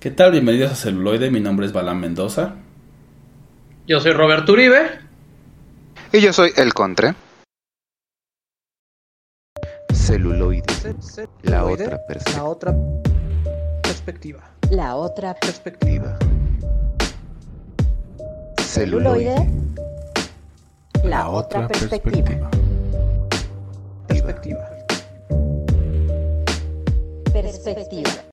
¿Qué tal? Bienvenidos a Celuloide, mi nombre es Balán Mendoza. Yo soy Roberto Uribe. Y yo soy El Contre. Celuloide. La otra perspectiva. La otra perspectiva. La otra Perspectiva. celuloide. La otra perspectiva. Perspectiva. Perspectiva.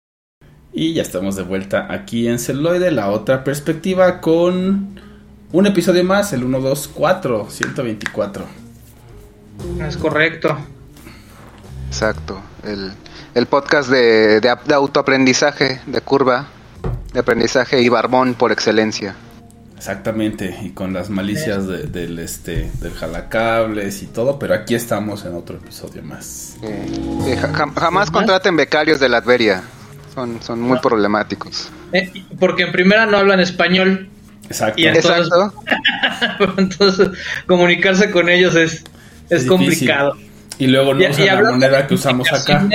Y ya estamos de vuelta aquí en Celuloide, la otra perspectiva, con un episodio más, el 124, 124. Es correcto. Exacto. El, el podcast de, de, de autoaprendizaje, de curva, de aprendizaje y barbón por excelencia. Exactamente, y con las malicias de- del este del jalacables y todo, pero aquí estamos en otro episodio más. Eh, eh, ja- jam- jamás contraten becarios de la Adveria. Son, son muy problemáticos. Eh, porque en primera no hablan español. Exacto. Y entonces- Exacto. Entonces, comunicarse con ellos es, es, complicado. Y luego no Y- usan y la moneda que usamos acá.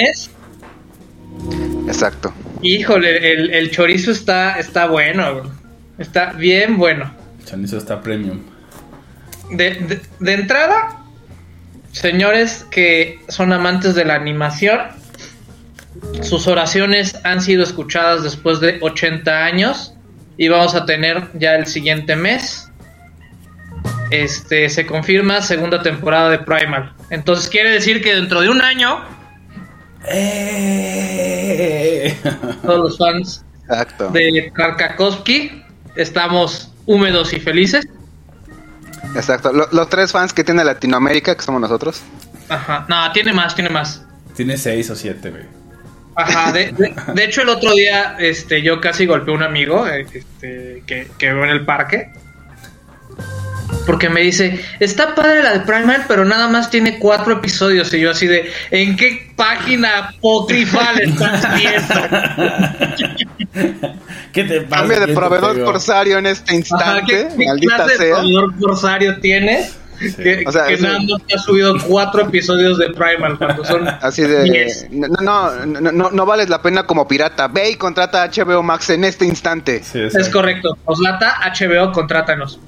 Exacto. Híjole, el, el chorizo está, está bueno. Está bien bueno. Chanizo está premium. De, de- de entrada, señores que son amantes de la animación, sus oraciones han sido escuchadas después de 80 años y vamos a tener ya el siguiente mes. Este se confirma segunda temporada de Primal. Entonces quiere decir que dentro de un año ¡Eh! todos los fans Exacto. de Karkakovsky estamos húmedos y felices. Exacto. Lo- los tres fans que tiene Latinoamérica, que somos nosotros. Ajá. No, tiene más, tiene más. Tiene seis o siete, güey. Ajá, de, de- de hecho el otro día este, yo casi golpeé a un amigo eh, este, que, que veo en el parque. Porque me dice, está padre la de Primal, pero nada más tiene cuatro episodios. Y yo así de, ¿en qué página apócrifa le estás viendo? ¿Qué te pasa? Cambio de ¿Quién te proveedor corsario en este Ajá, instante. ¿qué, qué maldita clase de sea. proveedor corsario tienes? Que, O sea, que te ha subido cuatro episodios de Primal cuando son Así de. diez. No, no, no, no, no vales la pena como pirata. Ve y contrata a HBO Max en este instante. Sí, Es correcto. Oslata, HBO, contrátanos.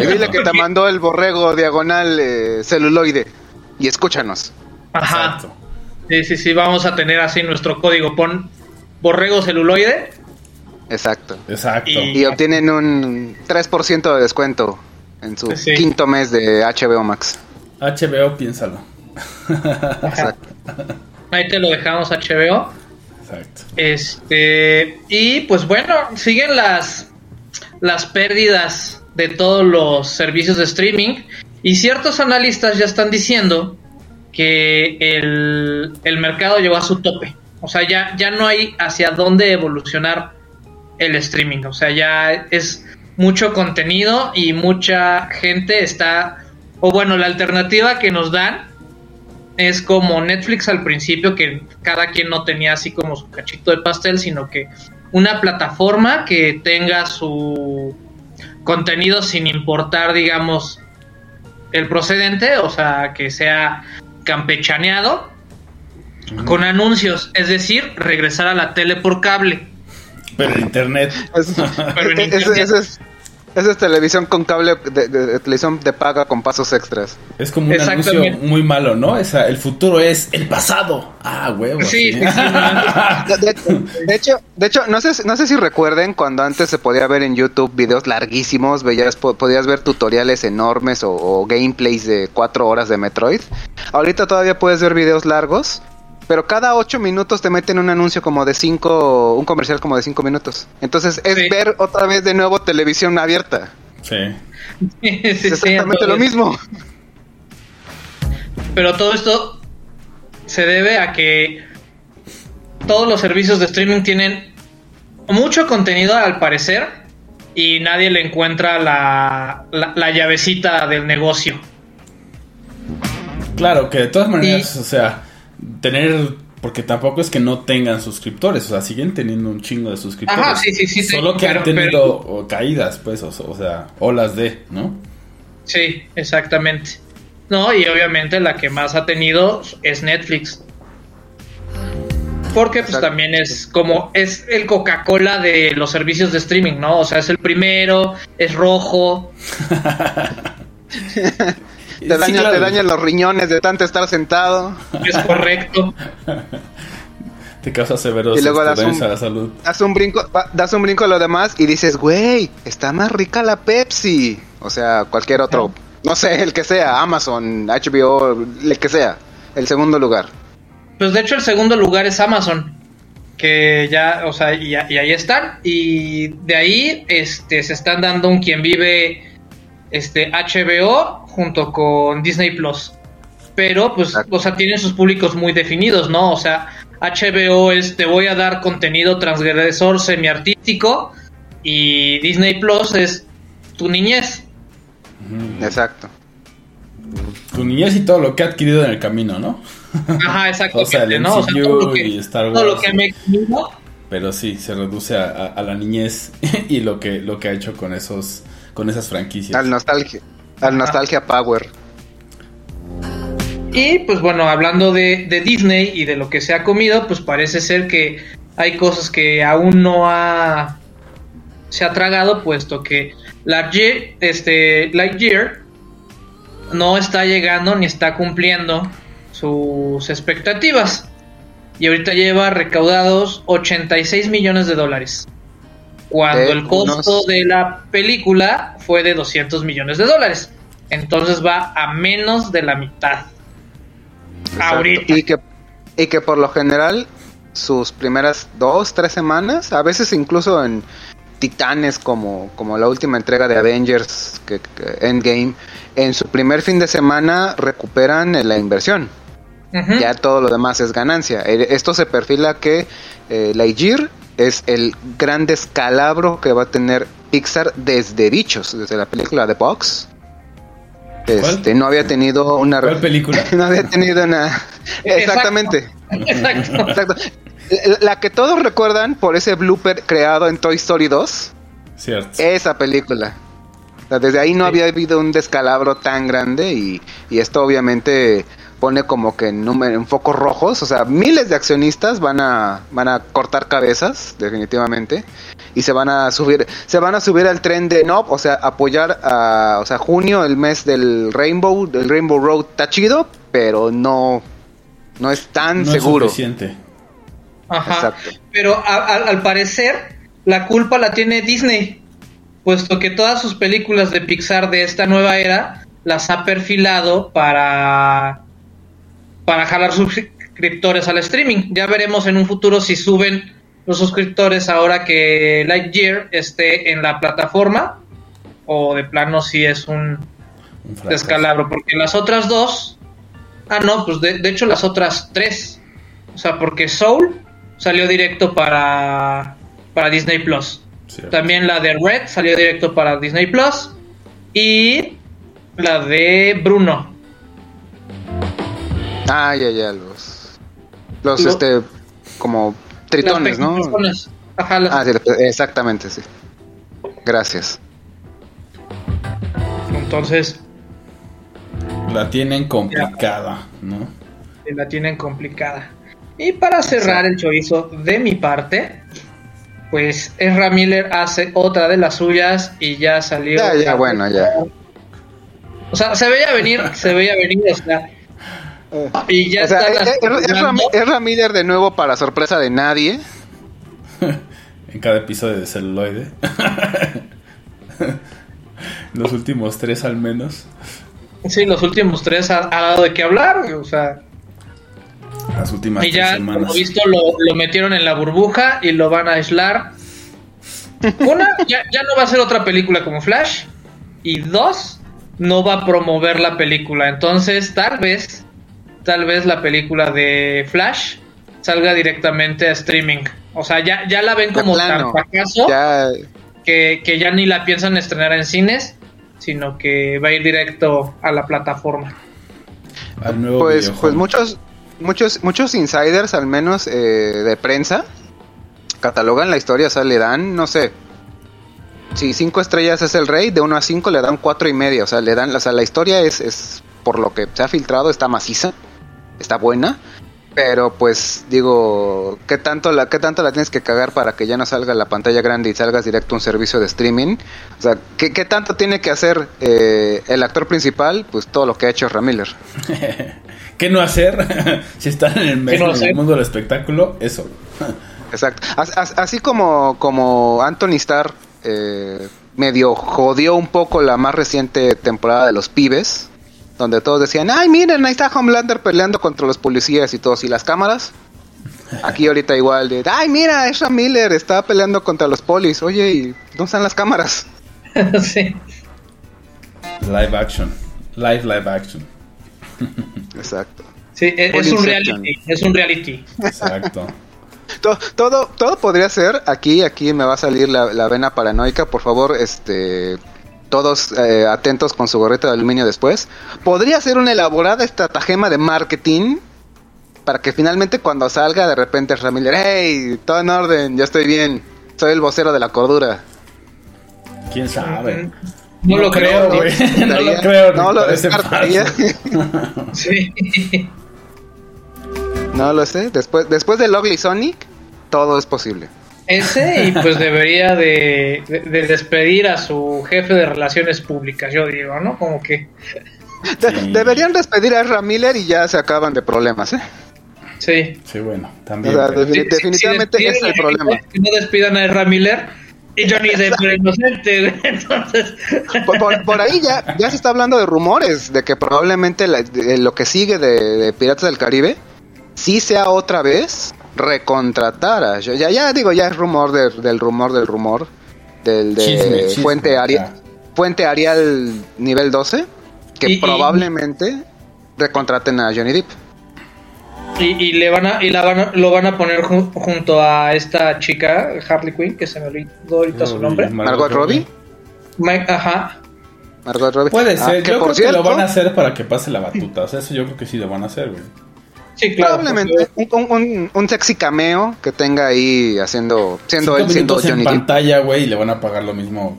Y dile que te mandó el borrego diagonal eh, celuloide. Y escúchanos. Ajá. Exacto. Sí, sí, sí, vamos a tener así nuestro código. Pon borrego celuloide. Exacto. Exacto. Y- Y obtienen un 3% de descuento en su Sí. quinto mes de HBO Max. HBO, piénsalo. Exacto. Ahí te lo dejamos HBO. Exacto. Este, y pues bueno, siguen las, las pérdidas de todos los servicios de streaming. Y ciertos analistas ya están diciendo que el, el mercado llegó a su tope. O sea, ya, ya no hay hacia dónde evolucionar el streaming. O sea, ya es mucho contenido y mucha gente está... O bueno, la alternativa que nos dan es como Netflix al principio, que cada quien no tenía así como su cachito de pastel, sino que una plataforma que tenga su contenido sin importar, digamos, el procedente, o sea, que sea campechaneado con anuncios, es decir, regresar a la tele por cable. Pero en internet. Es- Pero en es- internet- es, esa es televisión con cable, de, de- de televisión de paga con pasos extras. Es como un anuncio muy malo, ¿no? Esa, el futuro es el pasado. Ah, huevo. Sí, sí, De, de- de hecho, de hecho no, sé, si- no sé si recuerden cuando antes se podía ver en YouTube videos larguísimos, veías, po- podías ver tutoriales enormes o, o gameplays de cuatro horas de Metroid. Ahorita todavía puedes ver videos largos, pero cada ocho minutos te meten un anuncio como de cinco, un comercial como de cinco minutos. Entonces es Sí. ver otra vez de nuevo televisión abierta. Sí. Es sí, exactamente lo mismo. Pero todo esto se debe a que todos los servicios de streaming tienen mucho contenido al parecer y nadie le encuentra la, la, la llavecita del negocio. Claro, que de todas maneras, Y- o sea, tener. Porque tampoco es que no tengan suscriptores, o sea, siguen teniendo un chingo de suscriptores. Ajá, sí, sí, sí, sí, Solo que pero- han tenido caídas, pues, o, o sea, olas de, ¿no? Sí, exactamente. No, y obviamente la que más ha tenido es Netflix. Porque pues Exacto. también es como es el Coca-Cola de los servicios de streaming, ¿no? O sea, es el primero, es rojo. Te daña, Sí, claro. te dañan los riñones de tanto estar sentado. Es correcto. Te causa severos Y luego das un- a la salud. Das un brinco, das un brinco a lo demás y dices, güey, está más rica la Pepsi. O sea, cualquier otro, no sé, el que sea, Amazon, HBO, el que sea, el segundo lugar. Pues de hecho el segundo lugar es Amazon. Que ya, o sea, y, y ahí están. Y de ahí este, se están dando un quien vive este, HBO junto con Disney Plus. Pero pues, Exacto. o sea, tienen sus públicos muy definidos, ¿no? O sea, HBO es te voy a dar contenido transgresor semiartístico. Y Disney Plus es tu niñez. Exacto. Tu niñez y todo lo que ha adquirido en el camino, ¿no? Ajá, exactamente, O sea, el ¿no? O sea, todo lo que, MCU y Star todo lo Wars. que me he comido, Pero sí, se reduce a, a- a la niñez y lo que, lo que ha hecho con esos con esas franquicias. Al nostalgia, al nostalgia power. Y pues bueno, hablando de, de Disney y de lo que se ha comido, pues parece ser que hay cosas que aún no ha se ha tragado, puesto que Lightyear, este, Lightyear no está llegando ni está cumpliendo sus expectativas. Y ahorita lleva recaudados 86 millones de dólares. Cuando De el costo unos- de la película fue de 200 millones de dólares. Entonces va a menos de la mitad. Exacto. Ahorita. Y que, y que por lo general, sus primeras dos, tres semanas, a veces incluso en titanes como, como la última entrega de Avengers, que, que- Endgame, en su primer fin de semana recuperan la inversión. Ya todo lo demás es ganancia. Eh, Esto se perfila que eh, Lightyear es el gran descalabro que va a tener Pixar desde Bichos, desde la película de Box. Este, no había tenido una ¿Cuál película? no había tenido una exactamente Exacto. exacto la que todos recuerdan por ese blooper creado en Toy Story 2 Cierto. esa película O sea, desde ahí no Sí. había habido un descalabro tan grande y, y esto obviamente pone como que en, número- en focos rojos, o sea, miles de accionistas van a van a cortar cabezas definitivamente y se van a subir se van a subir al tren de no, o sea, apoyar a, o sea, junio el mes del Rainbow, del Rainbow Road está chido, pero no no es tan no seguro. es suficiente. Ajá. Exacto. Pero a- a- al parecer, la culpa la tiene Disney, puesto que todas sus películas de Pixar de esta nueva era las ha perfilado para para jalar suscriptores al streaming. Ya veremos en un futuro si suben los suscriptores ahora que Lightyear esté en la plataforma o de plano si es un descalabro, porque las otras dos, ah no, pues de, de hecho las otras tres, o sea, porque Soul salió directo para para Disney Plus, también la de Red salió directo para Disney Plus y la de Bruno, Ah, ya ya los los Lo- este como tritones, Las ¿no? pequeñonas. Ajá, las- Ah, sí, exactamente, sí. Gracias. entonces La tienen complicada, ¿no? la tienen complicada. Y para cerrar el chorizo de mi parte, pues Ezra Miller hace otra de las suyas y ya salió. Ya, ya, bueno, ya. O sea, se veía venir, se veía venir, o sea. Y ya o sea, está es, es- es Ram- es Ram Miller de nuevo para sorpresa de nadie. En cada episodio de celuloide. Los últimos tres al menos. Sí, los últimos tres ha, ha dado de qué hablar, o sea. Las últimas Y tres ya, semanas. como visto, lo, lo metieron en la burbuja y lo van a aislar. Una, ya, ya no va a ser otra película como Flash. Y dos, no va a promover la película. Entonces, tal vez, tal vez la película de Flash salga directamente a streaming. O sea, ya, ya la ven como tan fracaso Ya, que, que ya ni la piensan estrenar en cines, sino que va a ir directo a la plataforma. Al nuevo pues, videojuego. pues muchos, muchos, muchos insiders, al menos eh, de prensa, catalogan la historia, o sea, le dan, no sé, si cinco estrellas es el rey, de uno a cinco le dan cuatro y media, o sea, le dan, o sea, la historia es, es por lo que se ha filtrado, está maciza, está buena, Pero pues digo, ¿qué tanto, la, ¿qué tanto la tienes que cagar para que ya no salga la pantalla grande y salgas directo a un servicio de streaming? O sea, ¿qué, qué tanto tiene que hacer eh, el actor principal? Pues todo lo que ha hecho Ramiller. ¿Qué no hacer? si están en el, ¿Qué no en el hacer? mundo del espectáculo, eso. Exacto. As- as- así como, como Anthony Starr eh, medio jodió un poco la más reciente temporada de los pibes, donde todos decían, ay, miren, ahí está Homelander peleando contra los policías y todos, y las cámaras. Aquí ahorita igual de, ay, mira, Ezra Miller está peleando contra los polis. Oye, ¿y dónde están las cámaras? sí. Live action. Live, live action. Exacto. Sí, es, es un reality. Es un reality. Exacto. To- todo, todo podría ser, aquí, aquí me va a salir la, la vena paranoica, por favor, este, todos eh, atentos con su gorrita de aluminio después. Podría ser una elaborada estratagema de marketing para que finalmente cuando salga de repente Ramiller, hey, todo en orden, yo estoy bien, soy el vocero de la cordura. ¿Quién sabe? No, lo creo, güey. güey. no lo creo. no lo descartaría. Sí. No lo sé, después, después del Ugly Sonic, todo es posible. Ese y pues debería de, de- de despedir a su jefe de relaciones públicas, yo digo, ¿no? Como que De- Sí. Deberían despedir a Ezra Miller y ya se acaban de problemas, ¿eh? sí. Sí, bueno, O también. sea, pero- definitivamente si ese es el problema. Miller, Que no despidan a Ezra Miller y Johnny Depp era inocente. Entonces, Por, por- por ahí ya, ya se está hablando de rumores de que probablemente la- de lo que sigue de, de Piratas del Caribe sí sea otra vez recontratar a ya, ya, ya digo ya es rumor de- del rumor del rumor del de Chisme, chisme, Fuente Arial ya. Fuente Arial nivel 12 que Y- y- probablemente recontraten a Johnny Depp. y, y le van a, y la van a- lo van a poner ju- junto a esta chica, Harley Quinn, que se me olvidó ahorita su nombre. Margot Robbie. Mike, ajá. Margot Robbie. Puede Ah, ser. que yo por creo que lo van a hacer para que pase la batuta. O sea, eso yo creo que sí lo van a hacer, güey. Sí, claro. Probablemente un, un- un- un sexy cameo que tenga ahí haciendo siendo Cinco él siendo en Johnny Depp. pantalla, güey, y le van a pagar lo mismo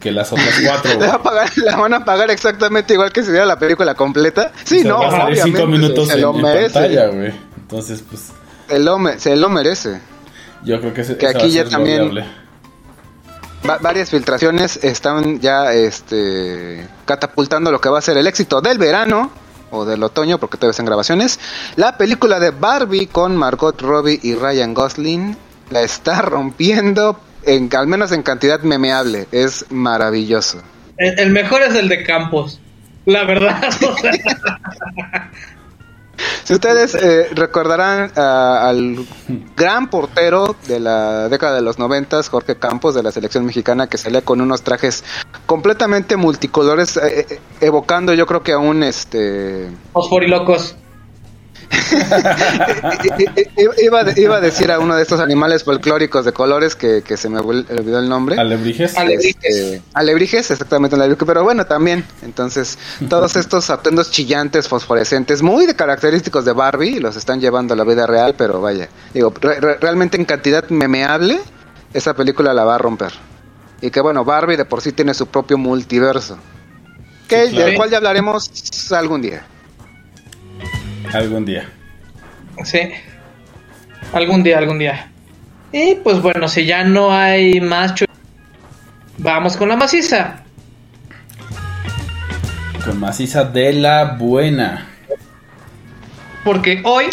que las otras cuatro, Le, va a pagar- la van a pagar exactamente igual que si diera la película completa. Sí, Se no, va a salir obviamente. cinco minutos se, se en, lo en merece. pantalla, güey. Entonces, pues, Se lo, se lo merece. yo creo que, ese- Que aquí va a ya también- varias filtraciones están ya este, catapultando lo que va a ser el éxito del verano o del otoño, porque todavía están grabaciones. La película de Barbie con Margot Robbie y Ryan Gosling la está rompiendo, en, al menos en cantidad memeable. Es maravilloso. El, el mejor es el de Campos. La verdad. o sea, Si ustedes eh, recordarán al gran portero de la década de los noventas, Jorge Campos, de la selección mexicana, que salía con unos trajes completamente multicolores, eh, eh, evocando yo creo que a un este Fosforilocos. iba, a decir a uno de estos animales folclóricos de colores que, que se me olvidó el nombre. Alebrijes. Ale- Este, alebrijes, exactamente, pero bueno, también. Entonces, todos estos atuendos chillantes, fosforescentes, muy de característicos de Barbie, los están llevando a la vida real, pero vaya, digo, re- re- realmente en cantidad memeable, esa película la va a romper. Y que bueno, Barbie de por sí tiene su propio multiverso, que Sí, claro. del cual ya hablaremos algún día. Algún día. Sí. Algún día, algún día. Y pues bueno, si ya no hay más Vamos con la maciza. Con maciza de la buena. Porque hoy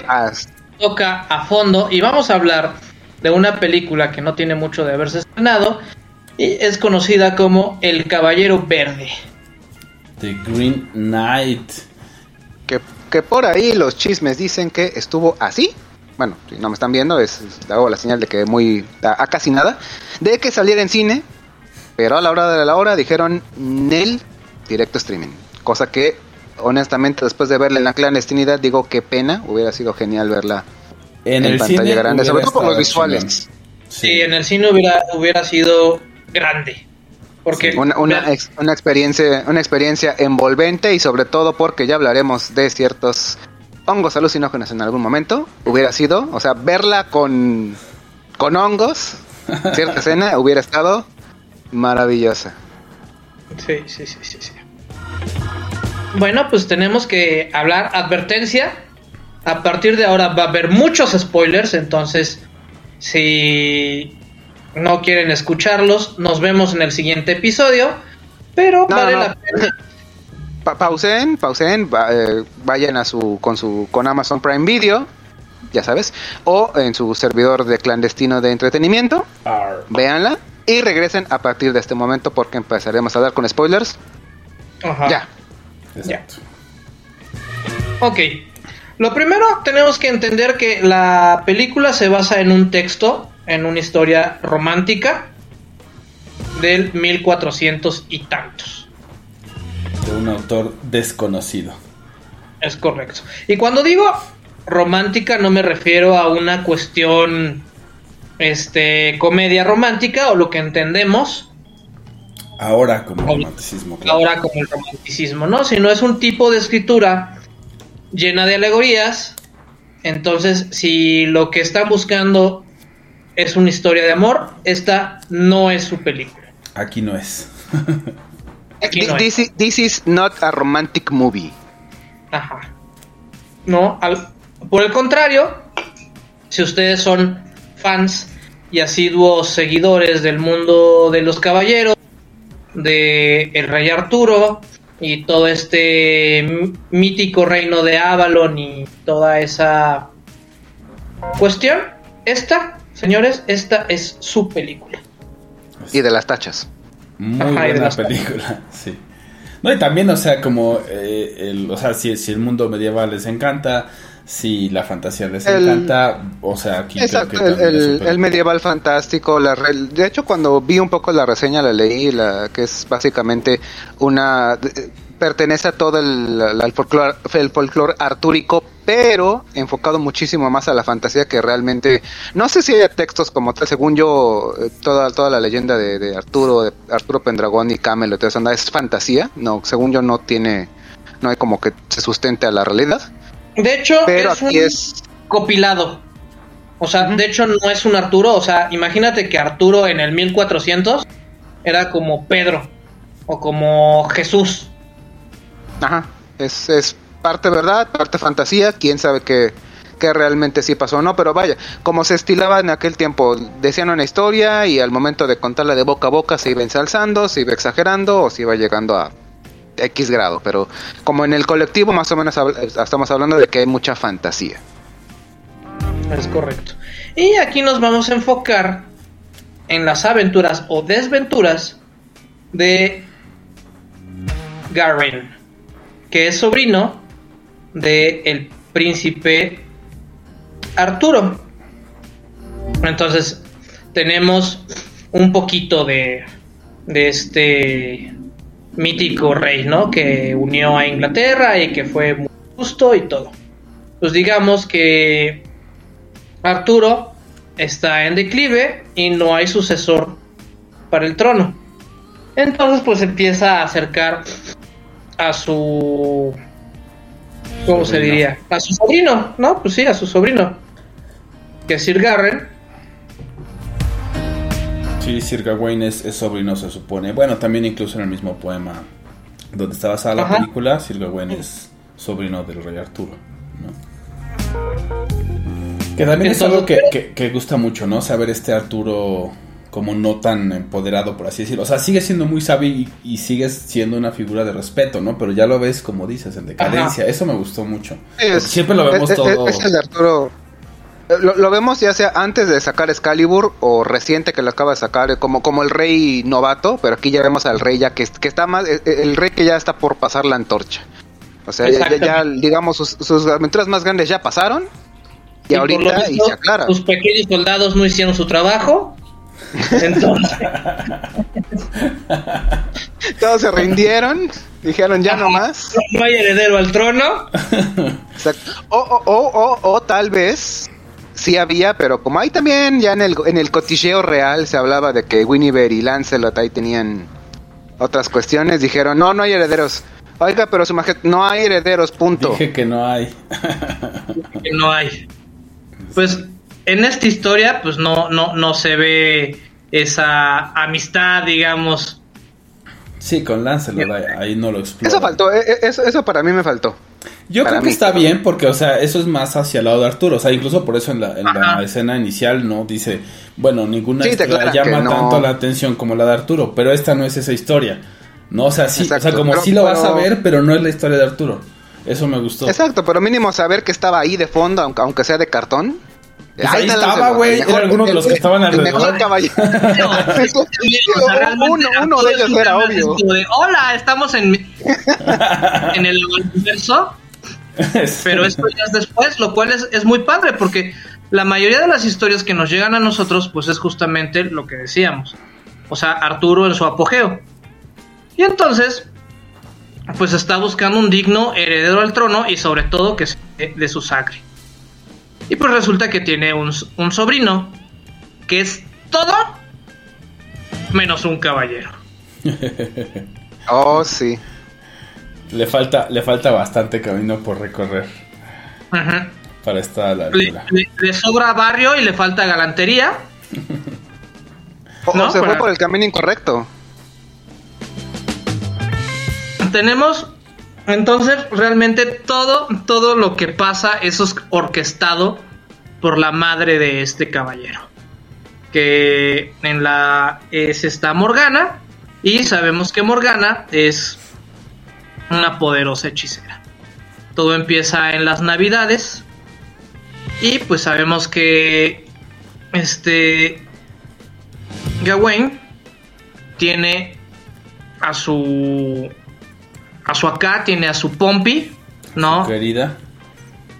toca a fondo y vamos a hablar de una película que no tiene mucho de haberse estrenado y es conocida como El Caballero Verde. The Green Knight. que, que por ahí los chismes dicen que estuvo así. Bueno, si no me están viendo, es, es- hago la señal de que muy a, a casi nada. De que saliera en cine, pero a la hora de la hora dijeron Nel directo streaming. Cosa que, honestamente, después de verla en la clandestinidad, digo qué pena. Hubiera sido genial verla En, en, el pantalla cine grande, sobre todo por los visuales. Sí, en el cine hubiera, hubiera sido grande. Porque Una, una, ex- una experiencia una experiencia envolvente y sobre todo porque ya hablaremos de ciertos hongos alucinógenos en algún momento hubiera sido o sea verla con con hongos cierta escena hubiera estado maravillosa Sí, sí, sí, sí, sí. Bueno, pues tenemos que hablar advertencia. A partir de ahora va a haber muchos spoilers, entonces si no quieren escucharlos, nos vemos en el siguiente episodio. Pero No, vale no. la pena. Pa- pausen, pausen, va- eh, vayan a su con su con Amazon Prime Video, ya sabes, o en su servidor de clandestino de entretenimiento, Arr. véanla y regresen a partir de este momento porque empezaremos a dar con spoilers. Ajá. Ya. Exacto. Ok. Lo primero, tenemos que entender que la película se basa en un texto, en una historia romántica del 1400 y tantos. De un autor desconocido. Es correcto. Y cuando digo romántica no me refiero a una cuestión este comedia romántica o lo que entendemos Ahora como Ahora- romanticismo. claro. ahora como el romanticismo, ¿no? Sino es un tipo de escritura llena de alegorías. Entonces, si lo que están buscando es una historia de amor, esta no es su película. Aquí no es. Aquí no this, es. is, this is not a romantic movie. Ajá. No, al- por el contrario, si ustedes son fans y asiduos seguidores del mundo de los caballeros, de el rey Arturo y todo este mítico reino de Avalon y toda esa cuestión, esta, señores, esta es su película. Y de las tachas. Muy Ajá, y de buena las- película, sí. No, y también, o sea, como, eh, el, o sea, si, si el mundo medieval les encanta, si la fantasía les El- encanta, o sea, aquí creo Exacto, que el, medieval fantástico. La re- de hecho, cuando vi un poco la reseña, la leí, la que es básicamente una. Pertenece a todo el, el folclore, el folclore artúrico, pero enfocado muchísimo más a la fantasía que realmente. No sé si hay textos como tal, según yo, eh, toda, toda la leyenda de, de Arturo, de Arturo Pendragón y Camelot, esa es fantasía. No, según yo, no tiene. No hay como que se sustente a la realidad. De hecho, Pero es aquí un es. copilado. O sea, de hecho no es un Arturo, o sea, imagínate que Arturo en el 1400 era como Pedro o como Jesús. Ajá, es, es parte verdad, parte fantasía, quién sabe qué, qué realmente sí pasó o no, pero vaya, como se estilaba en aquel tiempo, decían una historia y al momento de contarla de boca a boca se iba ensalzando, se iba exagerando o se iba llegando a X grado, pero como en el colectivo más o menos estamos hablando de que hay mucha fantasía. Es correcto. Y aquí nos vamos a enfocar en las aventuras o desventuras de Garen, que es sobrino de el príncipe Arturo. Entonces, tenemos un poquito de, de este mítico rey, ¿no? Que unió a Inglaterra y que fue muy justo y todo. Pues digamos que Arturo está en declive y no hay sucesor para el trono. Entonces pues empieza a acercar a su... ¿Cómo se diría? A su sobrino, ¿no? Pues sí, a su sobrino. Que es Sir Garren. Sí, Sir Gawain es, es sobrino, se supone. Bueno, también incluso en el mismo poema donde está basada la Ajá. película, Sir Gawain es sobrino del rey Arturo. ¿no? Que también es algo que, que- que gusta mucho, ¿no? Saber este Arturo como no tan empoderado, por así decirlo. O sea, sigue siendo muy sabio y, y sigue siendo una figura de respeto, ¿no? Pero ya lo ves, como dices, en decadencia. Eso me gustó mucho. Es- siempre lo vemos es- todo... es el de Arturo. Eh, Lo, lo vemos ya sea antes de sacar Excalibur o reciente que lo acaba de sacar, eh, como, como el rey novato, pero aquí ya vemos al rey ya que, que está más, eh, el rey que ya está por pasar la antorcha. O sea, ya, ya- ya, Exactamente. digamos, sus, sus aventuras más grandes ya pasaron. Y, ahorita y se aclara. Sus pequeños soldados no hicieron su trabajo. Entonces, Todos se rindieron, dijeron ya no más. no hay heredero al trono. Exacto. O, o, o, o, o tal vez sí había, pero como ahí también ya en el, en el cotilleo real se hablaba de que Winiver y Lancelot ahí tenían otras cuestiones, dijeron, no, no hay herederos. Oiga, pero su majestad, no hay herederos, punto. Dije que no hay. que no hay. Pues en esta historia, pues no, no, no se ve esa amistad, digamos. Sí, con Lancelot ahí, ahí no lo explora. Eso faltó, eh, eh, eso, eso para mí me faltó. Yo Para creo que mí. está bien porque, o sea, eso es más hacia el lado de Arturo. O sea, incluso por eso en la, en la escena inicial no dice, bueno, ninguna Sí, historia llama no. tanto la atención como la de Arturo. Pero esta no es esa historia. No, o sea, sí, o sea, Exacto, como pero- sí lo vas a ver, pero no es la historia de Arturo. Eso me gustó. Exacto, pero mínimo saber que estaba ahí de fondo, aunque, aunque sea de cartón. Pues ahí el- estaba, el güey, era alguno de los que estaban el alrededor. mejor caballero. Uno, uno de ellos era obvio. de, Hola, estamos en, en el universo, pero esto ya es después, lo cual es, es muy padre porque la mayoría de las historias que nos llegan a nosotros, pues es justamente lo que decíamos. O sea, Arturo en su apogeo. Y entonces, pues está buscando un digno heredero al trono y sobre todo que sea de su sangre. Y pues resulta que tiene un, un sobrino que es todo menos un caballero. Oh, sí. Le falta, le falta bastante camino por recorrer Ajá. para estar a la Le, altura. le- le sobra barrio y le falta galantería. O, No, o se fue por el camino incorrecto. Tenemos entonces realmente todo, todo lo que pasa es orquestado por la madre de este caballero. Que en la es esta Morgana. Y sabemos que Morgana es una poderosa hechicera. Todo empieza en las navidades. Y pues sabemos que este Gawain tiene a su a su acá, tiene a su Pompi, ¿no? Querida.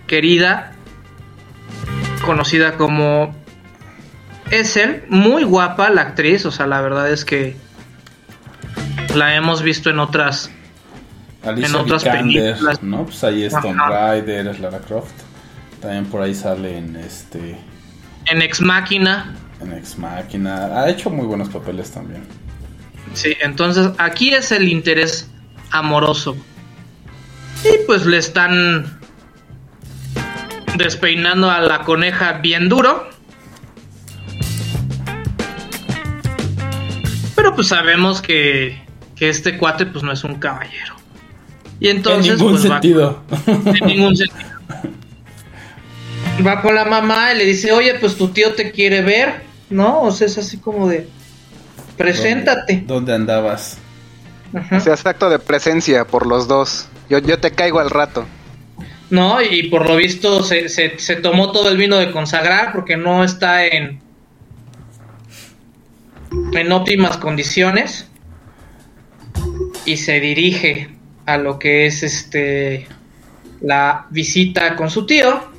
Querida, conocida como Essel, muy guapa la actriz, o sea, la verdad es que la hemos visto en otras Alicia En otras Vikander, películas. ¿no? Pues ahí es Tomb. Raider, es Lara Croft. También por ahí sale en este en Ex Máquina. en Ex Machina. Ha hecho muy buenos papeles también. Sí, entonces aquí es el interés amoroso. Y pues le están despeinando a la coneja bien duro. Pero pues sabemos que, que este cuate pues no es un caballero. Y entonces en ningún pues, va- sentido. en ningún sentido. Va con la mamá y le dice, oye, pues tu tío te quiere ver, ¿no? O sea, es así como de, preséntate. ¿Dónde, dónde andabas? Ajá. O sea, es acto de presencia por los dos. Yo, yo te caigo al rato. No, y por lo visto se, se, se tomó todo el vino de consagrar porque no está en, en óptimas condiciones. Y se dirige a lo que es este la visita con su tío.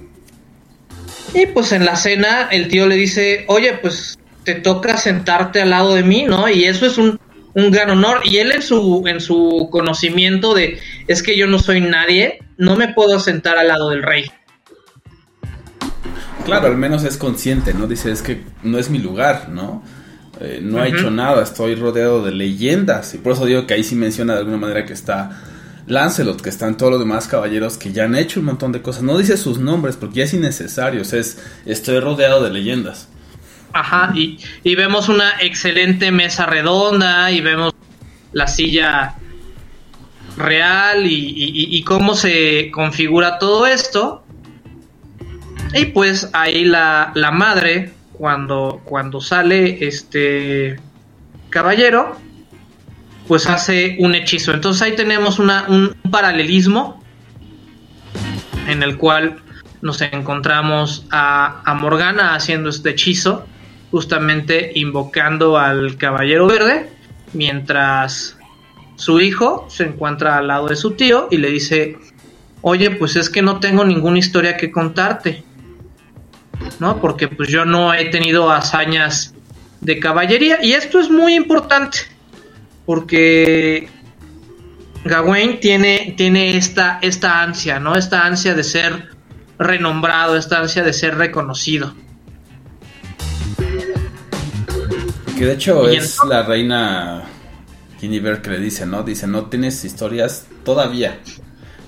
Y pues en la cena el tío le dice, oye, pues te toca sentarte al lado de mí, ¿no? Y eso es un, un gran honor. Y él en su, en su conocimiento de, es que yo no soy nadie, no me puedo sentar al lado del rey. Claro, al menos es consciente, ¿no? Dice, es que no es mi lugar, ¿no? Eh, no Ujú. hecho nada, estoy rodeado de leyendas. Y por eso digo que ahí sí menciona de alguna manera que está Lancelot, que están todos los demás caballeros que ya han hecho un montón de cosas. No dice sus nombres porque ya es innecesario, o sea, es, estoy rodeado de leyendas. Ajá, y, y vemos una excelente mesa redonda y vemos la silla real y, y- y cómo se configura todo esto. Y pues ahí la, la madre, cuando, cuando sale este caballero, pues hace un hechizo. Entonces ahí tenemos una, un paralelismo en el cual nos encontramos a, a Morgana haciendo este hechizo, justamente invocando al Caballero Verde, mientras su hijo se encuentra al lado de su tío y le dice, oye, pues es que no tengo ninguna historia que contarte, ¿no? Porque pues yo no he tenido hazañas de caballería y esto es muy importante porque Gawain tiene, tiene esta, esta ansia, ¿no? Esta ansia de ser renombrado, esta ansia de ser reconocido. Que de hecho es entonces- la reina Guinevere que le dice, ¿no? Dice, no tienes historias todavía.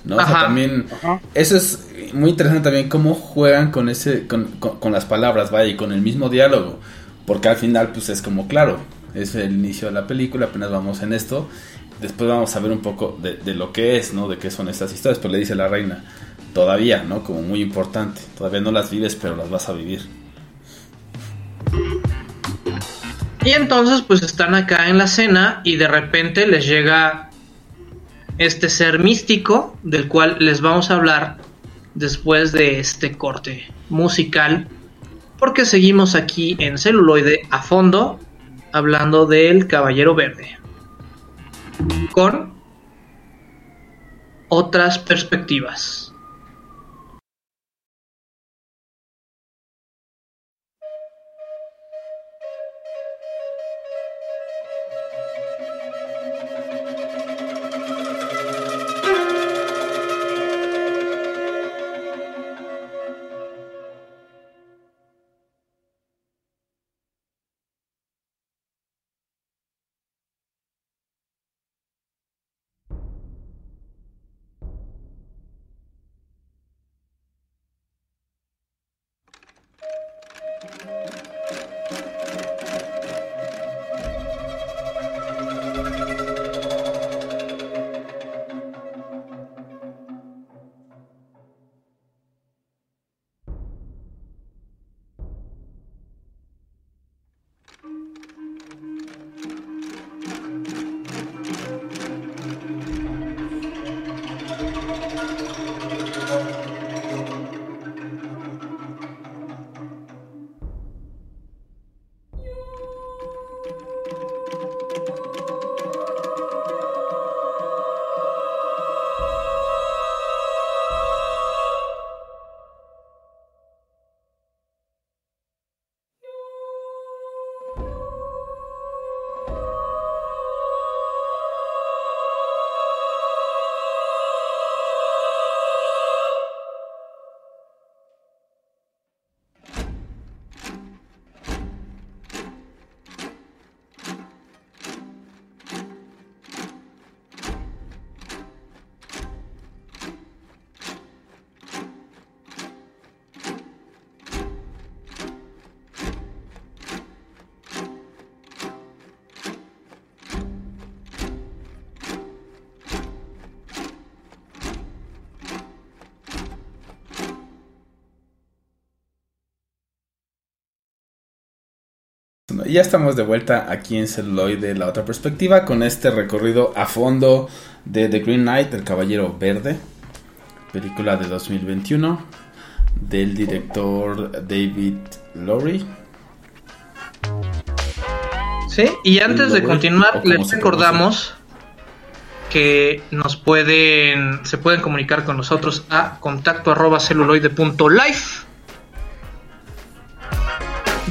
¿no? O sea, Ajá. también, eso es muy interesante también cómo juegan con ese, con, con- con las palabras, vaya, y con el mismo diálogo. Porque al final, pues es como, claro, es el inicio de la película, apenas vamos en esto. Después vamos a ver un poco de, de lo que es, ¿no? De qué son estas historias. Pues le dice la reina, todavía, ¿no? Como muy importante. Todavía no las vives, pero las vas a vivir. Y entonces pues están acá en la cena y de repente les llega este ser místico del cual les vamos a hablar después de este corte musical porque seguimos aquí en celuloide a fondo hablando del Caballero Verde con otras perspectivas. Ya estamos de vuelta aquí en Celuloide, la otra perspectiva, con este recorrido a fondo de The Green Knight, El Caballero Verde, película de 2021, del director David Lowry. Sí, y antes de Lowry, continuar, les recordamos que nos pueden, se pueden comunicar con nosotros a contacto arroba celuloide.life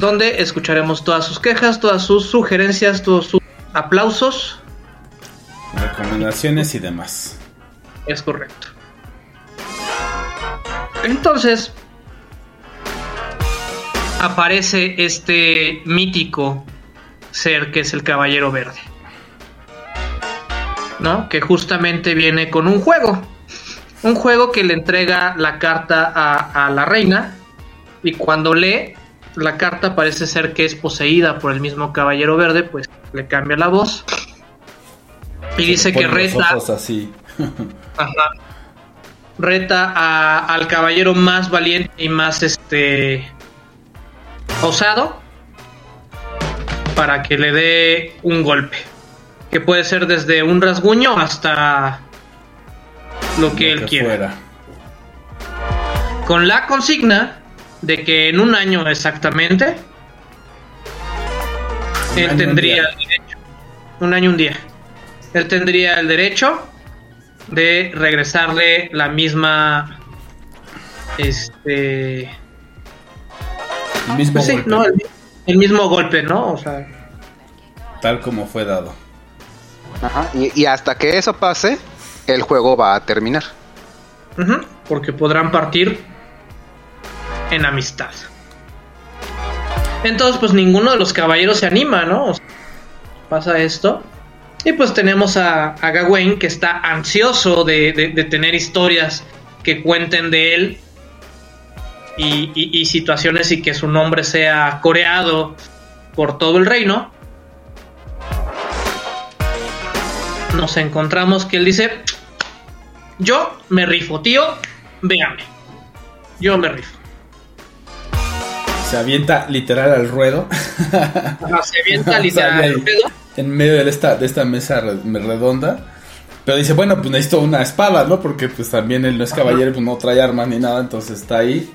donde escucharemos todas sus quejas, todas sus sugerencias, todos sus aplausos. Recomendaciones y demás. Es correcto. Entonces, aparece este mítico ser que es el Caballero Verde. ¿No? Que justamente viene con un juego. Un juego que le entrega la carta a, a la reina. Y cuando lee, la carta parece ser que es poseída por el mismo Caballero Verde, pues le cambia la voz. Y dice que reta. así. Ajá. Reta a- al caballero más valiente y más este osado para que le dé un golpe. Que puede ser desde un rasguño hasta lo que lo él quiera. fuera. Con la consigna de que en un año exactamente Un él año, tendría un el derecho. Un año, un día. Él tendría el derecho de regresarle la misma. Este. El mismo Pues sí, golpe, ¿no? El, el mismo golpe, ¿no? O sea. tal como fue dado. Ajá, Y, y hasta que eso pase, el juego va a terminar. porque podrán partir en amistad. Entonces, pues ninguno de los caballeros se anima, ¿no? Pasa esto. Y pues tenemos a, Gawain que está ansioso de, tener historias que cuenten de él y, y- y situaciones y que su nombre sea coreado por todo el reino. nos encontramos que él dice, yo me rifo, tío, véame. Yo me rifo. Se avienta literal al ruedo. Ajá, se avienta literal al pedo. en medio de esta, de esta mesa re- redonda. Pero dice, bueno, pues necesito una espada, ¿no? Porque pues también él no es caballero, pues no trae armas ni nada, entonces está ahí.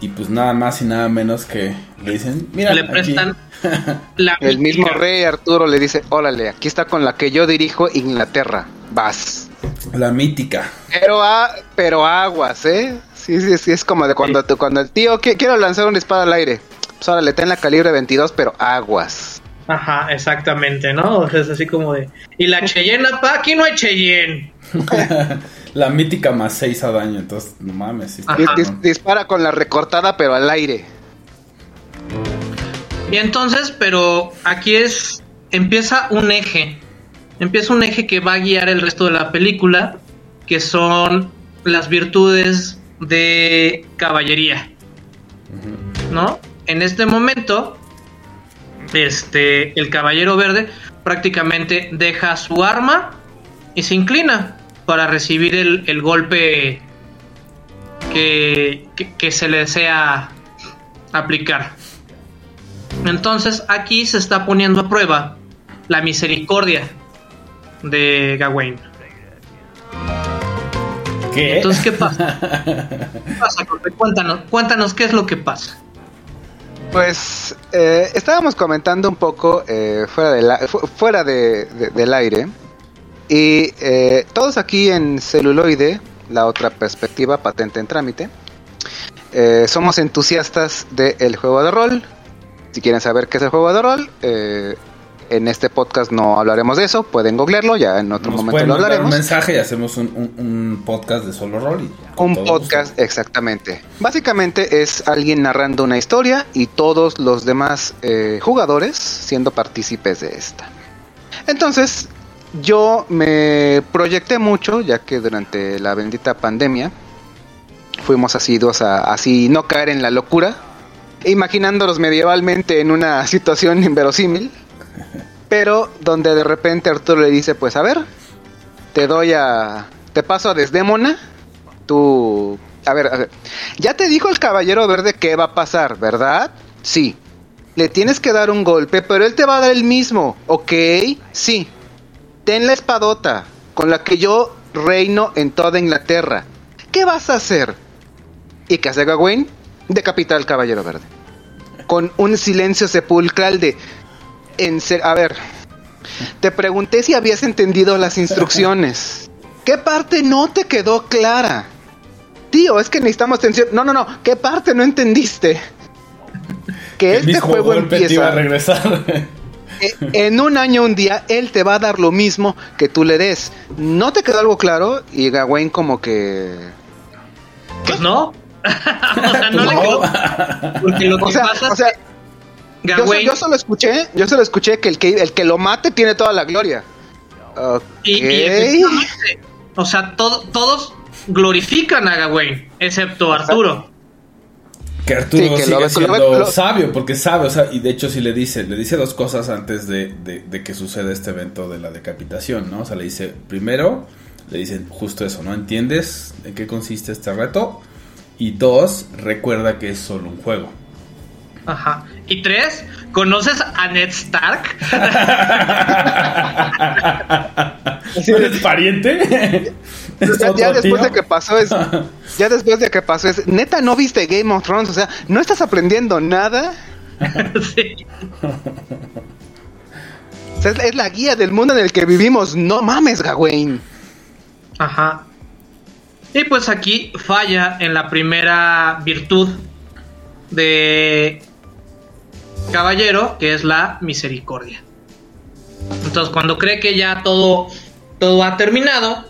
Y pues nada más y nada menos que le dicen, mira, Le aquí". prestan la El mismo rey Arturo le dice, órale, aquí está con la que yo dirijo Inglaterra, vas. la mítica. Pero, a- pero aguas, ¿eh? Sí, sí, sí, es como de cuando, tú- cuando el tío "Qui- quiero lanzar una espada al aire. Pues ahora le ten la calibre 22, pero aguas. Ajá, exactamente, ¿no? O sea, es así como de. Y la Cheyenne, pa, aquí no hay Cheyenne. la mítica más 6 a daño, entonces no mames. sí está Ajá. Dis- dispara con la recortada, pero al aire. Y entonces, pero aquí es. Empieza un eje. Empieza un eje que va a guiar el resto de la película. Que son las virtudes de caballería. ¿No? En este momento. Este. El caballero verde prácticamente deja su arma. Y se inclina. Para recibir el, el golpe. Que, que, que se le desea aplicar. Entonces aquí se está poniendo a prueba la misericordia de Gawain. ¿Qué? Entonces, ¿qué pasa? ¿Qué pasa, Corte? Cuéntanos, cuéntanos qué es lo que pasa. Pues eh, estábamos comentando un poco eh, fuera, de la- fu- fuera de- de- del aire. Y eh, todos aquí en celuloide, la otra perspectiva patente en trámite, eh, somos entusiastas del juego de rol. Si quieren saber qué es el juego de rol, eh, en este podcast no hablaremos de eso, pueden googlearlo, ya en otro Nos momento lo mandar un hablaremos. mensaje y hacemos un, un- un podcast de solo rol. y Un podcast, gusto. exactamente. Básicamente es alguien narrando una historia y todos los demás eh, jugadores siendo partícipes de esta. Entonces, yo me proyecté mucho, ya que durante la bendita pandemia fuimos asiduos a así no caer en la locura, imaginándolos medievalmente en una situación inverosímil, pero donde de repente Arturo le dice, pues a ver, te doy a... te paso a Desdémona, tú... A ver, a ver, ya te dijo el caballero verde qué va a pasar, ¿verdad? Sí. Le tienes que dar un golpe, pero él te va a dar el mismo, ¿ok? Sí. Ten la espadota, con la que yo reino en toda Inglaterra. ¿Qué vas a hacer? ¿Y qué hace Gawain? Decapita al caballero verde. Con un silencio sepulcral de... En ser- a ver, te pregunté si habías entendido las instrucciones. ¿Qué parte no te quedó clara? Tío, es que necesitamos tensión. No, no, no. ¿Qué parte no entendiste? Que El este mismo juego golpe te iba a empieza. regresar. Eh, En un año, un día, él te va a dar lo mismo que tú le des. ¿No te quedó algo claro? Y Gawain como que... Pues no. o sea, no, le No. quedó. Porque lo que O sea, pasa o sea, yo, solo escuché, yo solo escuché que el que el que lo mate tiene toda la gloria. Ok. y, y o sea, todo- todos glorifican a Gawain, excepto Arturo. Que Arturo Sí, que sigue lo- lo- siendo lo- sabio, porque sabe, o sea, y de hecho sí le dice, le dice dos cosas antes de, de- de que suceda este evento de la decapitación, ¿no? O sea, le dice, primero, le dicen justo eso, ¿no? ¿Entiendes en qué consiste este reto? Y dos, recuerda que es solo un juego. Ajá. Y tres, ¿conoces a Ned Stark? ¿Eres pariente? Ya, después tío. de que pasó es ya después de que pasó es neta no viste Game of Thrones, o sea, no estás aprendiendo nada. sí. O sea, es, es la guía del mundo en el que vivimos. No mames, Gawain. Ajá. Y pues aquí falla en la primera virtud de caballero, que es la misericordia. Entonces, cuando cree que ya todo, todo ha terminado,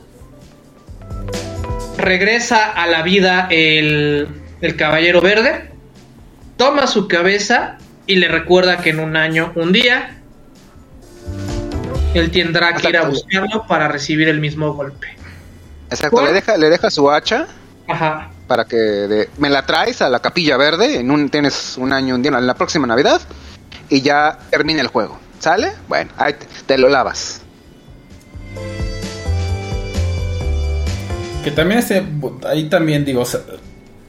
regresa a la vida el, el caballero verde, toma su cabeza y le recuerda que en un año, un día, él tendrá que ir a buscarlo para recibir el mismo golpe. Exacto, ¿Por? le deja le deja su hacha Ajá. Para que me la traes a la Capilla Verde en un tienes un año un día en la próxima Navidad y ya termina el juego. ¿Sale? Bueno, ahí te, lo lavas. Que también ahí también digo,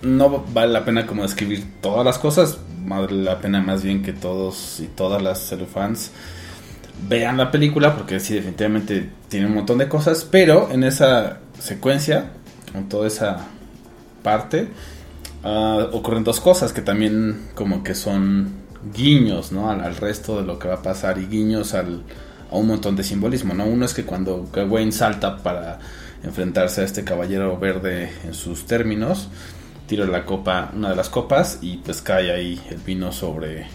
no vale la pena como escribir todas las cosas, vale la pena más bien que todos y todas las fans vean la película porque sí definitivamente tiene un montón de cosas, pero en esa secuencia, en toda esa parte, ah, ocurren dos cosas que también como que son guiños, ¿no? Al, resto de lo que va a pasar y guiños a un montón de simbolismo, ¿no? Uno es que cuando Gawain salta para enfrentarse a este caballero verde en sus términos, tira la copa, una de las copas y pues cae ahí el vino sobre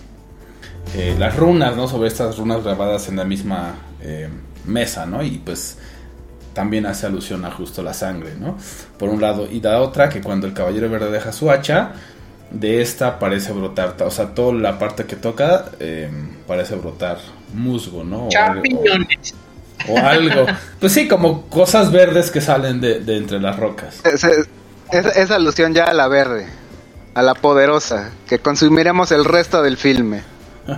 eh, las runas, ¿no? Sobre estas runas grabadas en la misma eh, mesa, ¿no? Y pues también hace alusión a justo la sangre, ¿no? Por un lado, y la otra, que cuando el caballero verde deja su hacha, de esta parece brotar, o sea, toda la parte que toca eh, parece brotar musgo, ¿no? O Champiñones. O, o algo. Pues sí, como cosas verdes que salen de, de entre las rocas. Es, es- es alusión ya a la verde, a la poderosa, que consumiremos el resto del filme.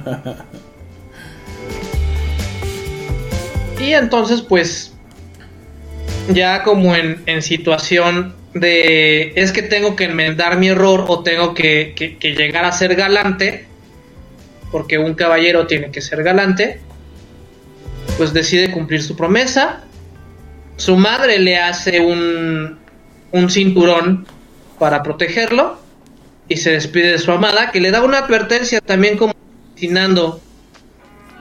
Y entonces, pues, ya como en, situación de es que tengo que enmendar mi error o tengo que, llegar a ser galante, porque un caballero tiene que ser galante, pues decide cumplir su promesa. Su madre le hace un, un cinturón para protegerlo y se despide de su amada, que le da una advertencia también como destinando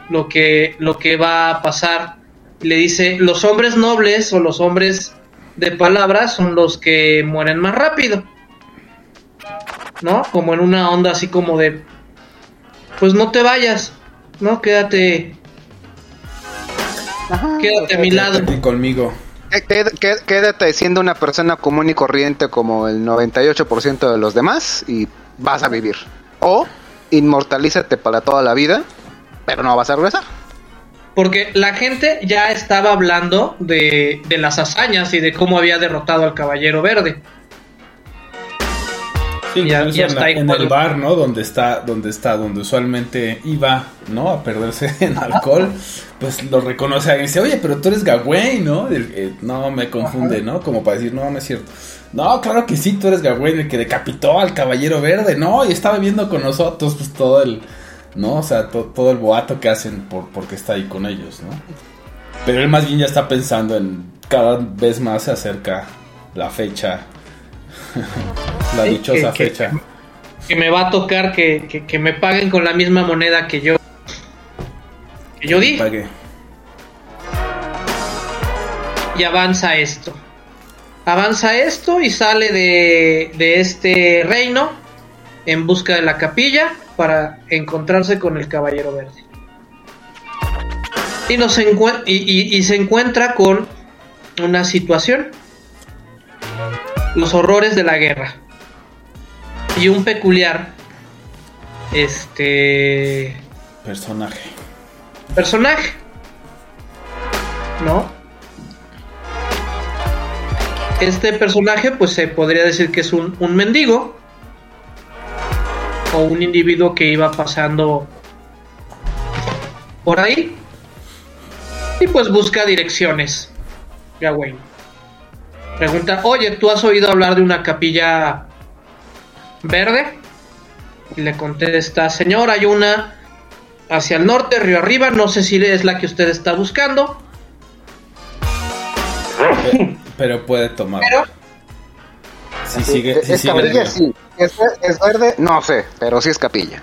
lo que, lo que va a pasar. Le dice, los hombres nobles o los hombres de palabras son los que mueren más rápido. ¿No? Como en una onda así como de, pues no te vayas, ¿no? Quédate, quédate a mi lado. Aquí conmigo. Qué- Quédate siendo una persona común y corriente como el 98% de los demás y vas a vivir. O inmortalízate para toda la vida, pero no vas a regresar. Porque la gente ya estaba hablando de, de las hazañas y de cómo había derrotado al Caballero Verde. Sí, Ya- en, la- el bar, ¿no? Donde está, donde está, donde usualmente iba, ¿no? A perderse en alcohol, pues lo reconoce alguien y dice, oye, pero tú eres Gawain, ¿no? El- eh, no, me confunde, ¿no? Como para decir, no, no es cierto. No, claro que sí, tú eres Gawain, el que decapitó al Caballero Verde, ¿no? Y estaba viendo con nosotros, pues todo el, ¿no? O sea, to- todo el boato que hacen por, porque está ahí con ellos, ¿no? Pero él más bien ya está pensando en cada vez más se acerca la fecha, la dichosa que- fecha. que me va a tocar que, que- que me paguen con la misma moneda que yo que yo di y avanza esto avanza esto y sale de, de este reino en busca de la capilla para encontrarse con el caballero verde. Y, nos y, y- y se encuentra con una situación. Los horrores de la guerra. Y un peculiar este Personaje. personaje. No este personaje pues se podría decir que es un, un mendigo o un individuo que iba pasando por ahí. Y pues busca direcciones Gawain. Pregunta oye tú has oído hablar de una capilla verde y le contesta señor hay una hacia el norte río arriba no sé si es la que usted está buscando. Pe- Pero puede tomar. pero Si sigue, si sigue el- sí. ¿Es, ver- es verde? No sé, pero sí es capilla.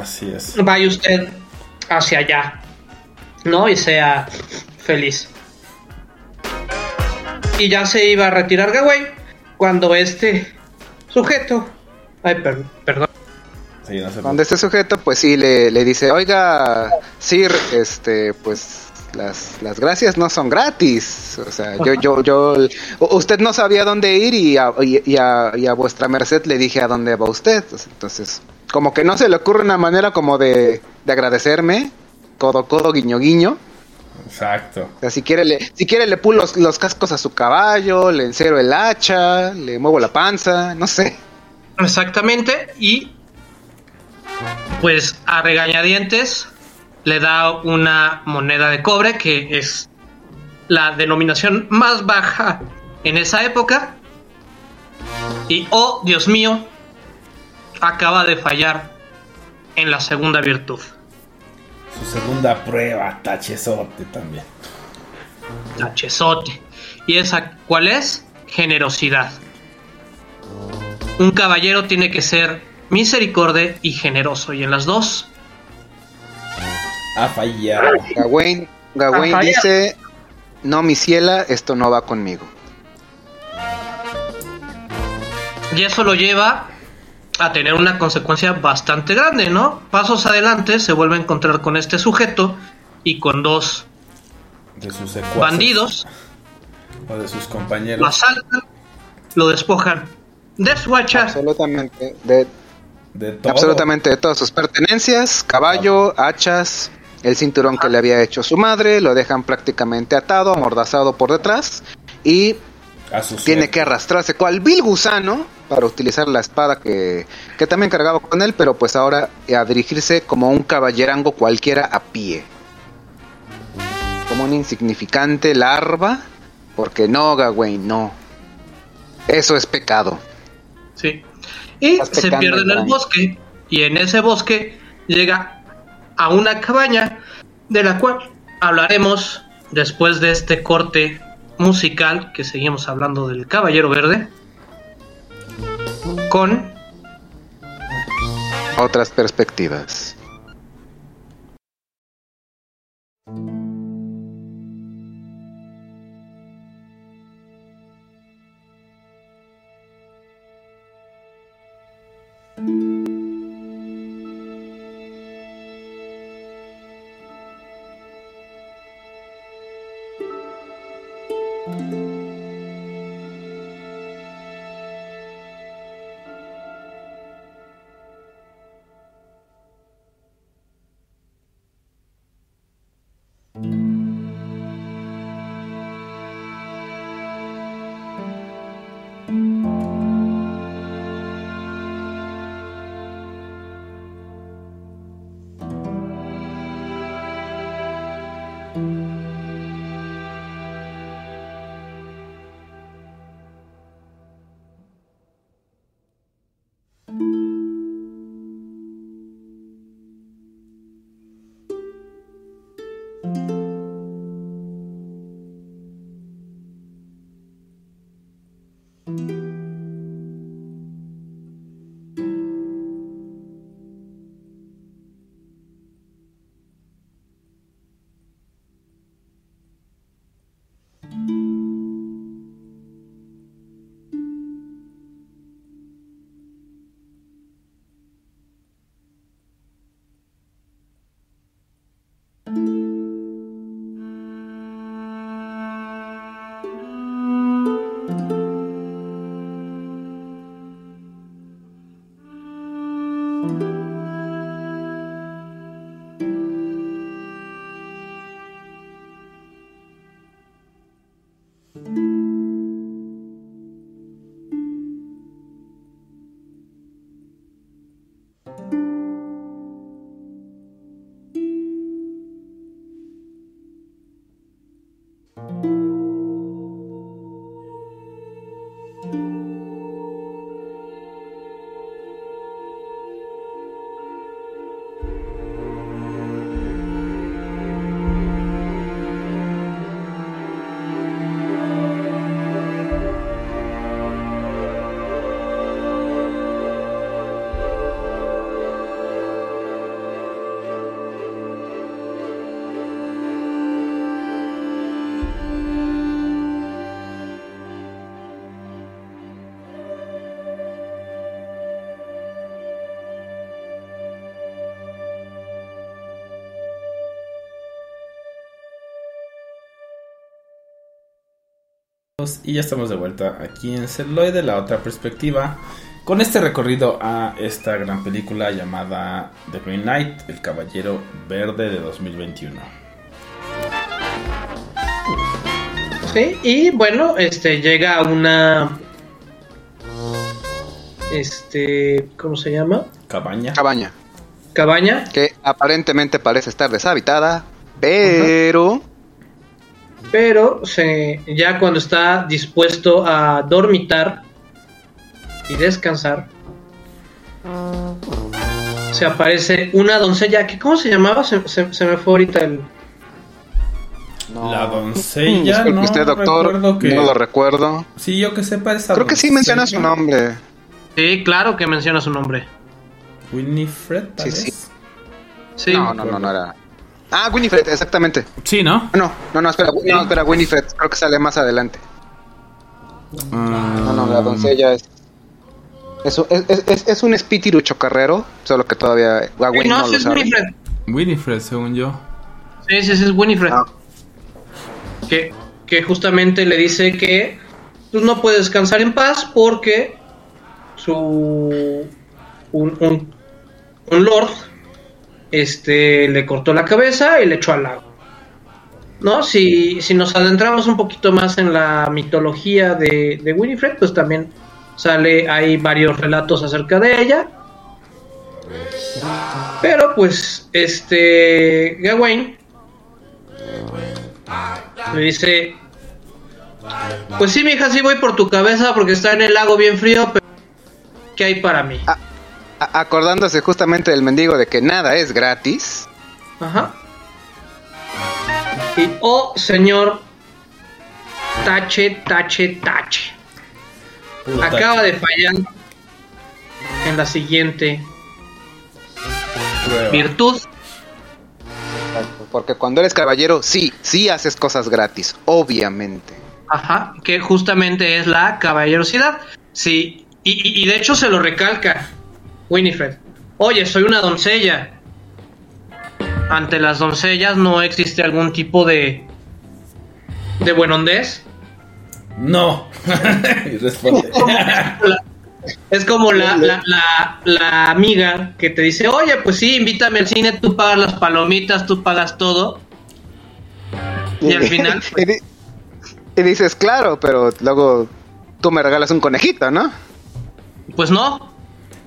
Así es. vaya usted hacia allá, ¿no? Y sea feliz. Y ya se iba a retirar Gawain cuando este sujeto, ay, per- perdón, Sí, no se Cuando este sujeto, pues sí, le, le dice, oiga, Sir, este, pues las, las gracias no son gratis. O sea, yo, yo, yo, usted no sabía dónde ir y a, y, y a, y a vuestra merced le dije a dónde va usted. Entonces, como que no se le ocurre una manera como de, de agradecerme, codo, codo, guiño, guiño. Exacto. O sea, si quiere le, si quiere le pulo los, los cascos a su caballo, le encero el hacha, le muevo la panza, no sé. exactamente, y pues a regañadientes le da una moneda de cobre que es la denominación más baja en esa época. Y, oh Dios mío, acaba de fallar en la segunda virtud. Su segunda prueba, tachezote también. Tachezote. ¿Y esa cuál es? Generosidad. Un caballero tiene que ser misericorde y generoso. Y en las dos, Ha fallado. Gawain, Gawain dice, no, mi ciela, esto no va conmigo. y eso lo lleva a tener una consecuencia bastante grande, ¿no? Pasos adelante se vuelve a encontrar con este sujeto y con dos De sus bandidos, O de sus lo compañeros. asaltan, lo despojan de su hacha, Absolutamente. De, De todo. absolutamente de todas sus pertenencias, caballo, hachas, el cinturón que le había hecho su madre, lo dejan prácticamente atado, amordazado por detrás y tiene que arrastrarse cual vil gusano para utilizar la espada que, que también cargaba con él, pero pues ahora a dirigirse como un caballerango cualquiera a pie. Como un insignificante larva, porque no, Gawain, no. Eso es pecado. sí, y Estás se pierde en el bosque y en ese bosque llega a una cabaña de la cual hablaremos después de este corte musical que seguimos hablando del Caballero Verde con Otras perspectivas. Y ya estamos de vuelta aquí en Celuloide, la otra perspectiva, con este recorrido a esta gran película llamada The Green Knight, El Caballero Verde de 2021. Sí, y bueno, este llega a una este, ¿cómo se llama? Cabaña. Cabaña, Cabaña. que aparentemente parece estar deshabitada, pero Pero se, ya cuando está dispuesto a dormitar y descansar, se aparece una doncella que ¿cómo se llamaba? Se, se- se me fue ahorita el No. La doncella, Disculpe no usted, doctor, que- no lo recuerdo. Sí, yo que sepa esa Creo que sí menciona su nombre. Sí, claro que menciona su nombre. Winifred, tal Sí, vez. sí. Sí. No, no, no, no era. Ah, Winifred, exactamente. Sí, ¿no? No, no, no, espera, no, espera, Winifred, creo que sale más adelante. No, no, la doncella es. Es, un- es, es, es un espíritu chocarrero, solo que todavía no, no, lo es sabe. Winifred. Winifred, según yo. Sí, sí, sí, es Winifred. Ah. Que, que justamente le dice que pues, no puede descansar en paz porque su un, un, un lord este le cortó la cabeza y le echó al lago. ¿No? Si, si nos adentramos un poquito más en la mitología de, de Winifred, pues también sale, hay varios relatos acerca de ella. Pero pues, este, Gawain le dice, pues sí, mija, sí voy por tu cabeza porque está en el lago bien frío, pero ¿qué hay para mí? A- acordándose justamente del mendigo de que nada es gratis. Ajá. Y, oh, señor, tache, tache, tache. Puro Acaba tache. de fallar en la siguiente Prueba. virtud. Porque cuando eres caballero, sí, sí haces cosas gratis, obviamente. Ajá, que justamente es la caballerosidad. Sí, y, y- y de hecho se lo recalca Winifred. Oye, soy una doncella. Ante las doncellas no existe algún tipo de de buenondez. No. y responde. Es como la, la, la- la amiga que te dice, oye, pues sí, invítame al cine, tú pagas las palomitas, tú pagas todo. Y al final, pues, y dices, claro, pero luego tú me regalas un conejito, ¿no? pues no.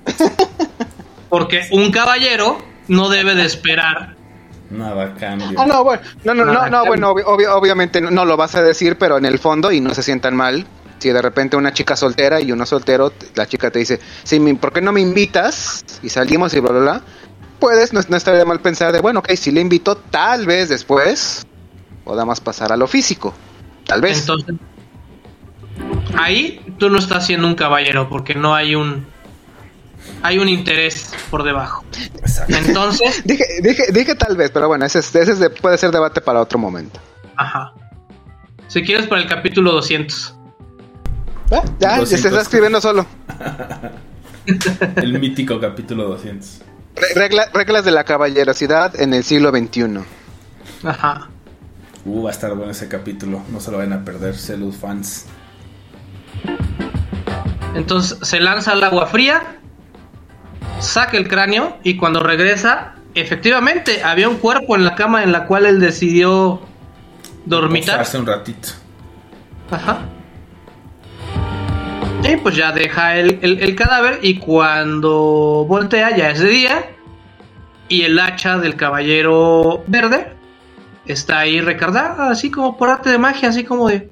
Porque un caballero no debe de esperar Nada a cambio. Ah, no, bueno, no, no, no, Nada, no, bueno, obvi- obvi- obviamente no, no lo vas a decir, pero en el fondo, y no se sientan mal, si de repente una chica soltera y uno soltero, la chica te dice, sí, ¿por qué no me invitas? Y salimos y bla, bla, bla. Puedes, no, no estaría mal pensar de, bueno, ok, si le invito, tal vez después podamos pasar a lo físico. Tal vez. Entonces, ahí tú no estás siendo un caballero porque no hay un hay un interés por debajo. Exacto. Entonces, Dije, dije, dije tal vez, pero bueno, ese, es- ese es de- puede ser debate para otro momento. ajá. Si quieres para el capítulo 200. Ah, Ya, ya se 200. está escribiendo solo. El mítico capítulo 200. Re- regla- reglas de la caballerosidad en el siglo XXI. Ajá. Uh, va a estar bueno ese capítulo. No se lo van a perder, Celus fans. Entonces se lanza al agua fría, saca el cráneo y cuando regresa, efectivamente había un cuerpo en la cama en la cual él decidió dormitar. Hace un ratito. Ajá. Y pues ya deja el, el- el cadáver y cuando voltea ya es de día y el hacha del caballero verde está ahí recargada, así como por arte de magia, así como de...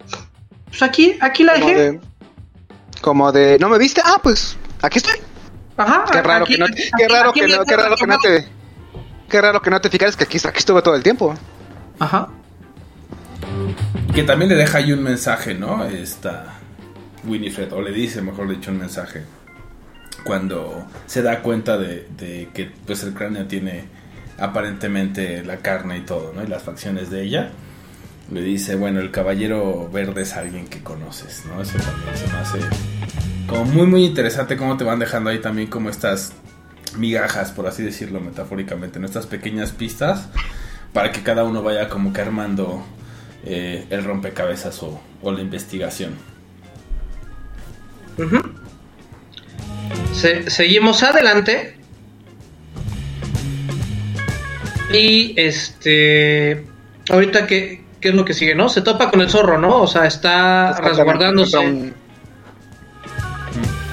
Pues aquí, aquí la Como dejé. de, como de, ¿no me viste? Ah, pues aquí estoy. Ajá. Qué raro aquí- que no, aquí- qué raro aquí que no, qué raro que no te, qué raro que no te fijaras que aquí, aquí estuve todo el tiempo. Ajá. Que también le deja ahí un mensaje, ¿no? Esta Winifred, o le dice, mejor dicho, un mensaje. Cuando se da cuenta de, de que pues el cráneo tiene aparentemente la carne y todo, ¿no? Y las facciones de ella. Le dice, bueno, el caballero verde es alguien que conoces, ¿no? Eso también se me hace como muy, muy interesante cómo te van dejando ahí también como estas migajas, por así decirlo metafóricamente, ¿no? Estas pequeñas pistas para que cada uno vaya como que armando eh, el rompecabezas o, o la investigación. Se- seguimos adelante. Y este. Ahorita, ¿qué, ¿qué es lo que sigue, no? Se topa con el zorro, ¿no? O sea, está resguardándose.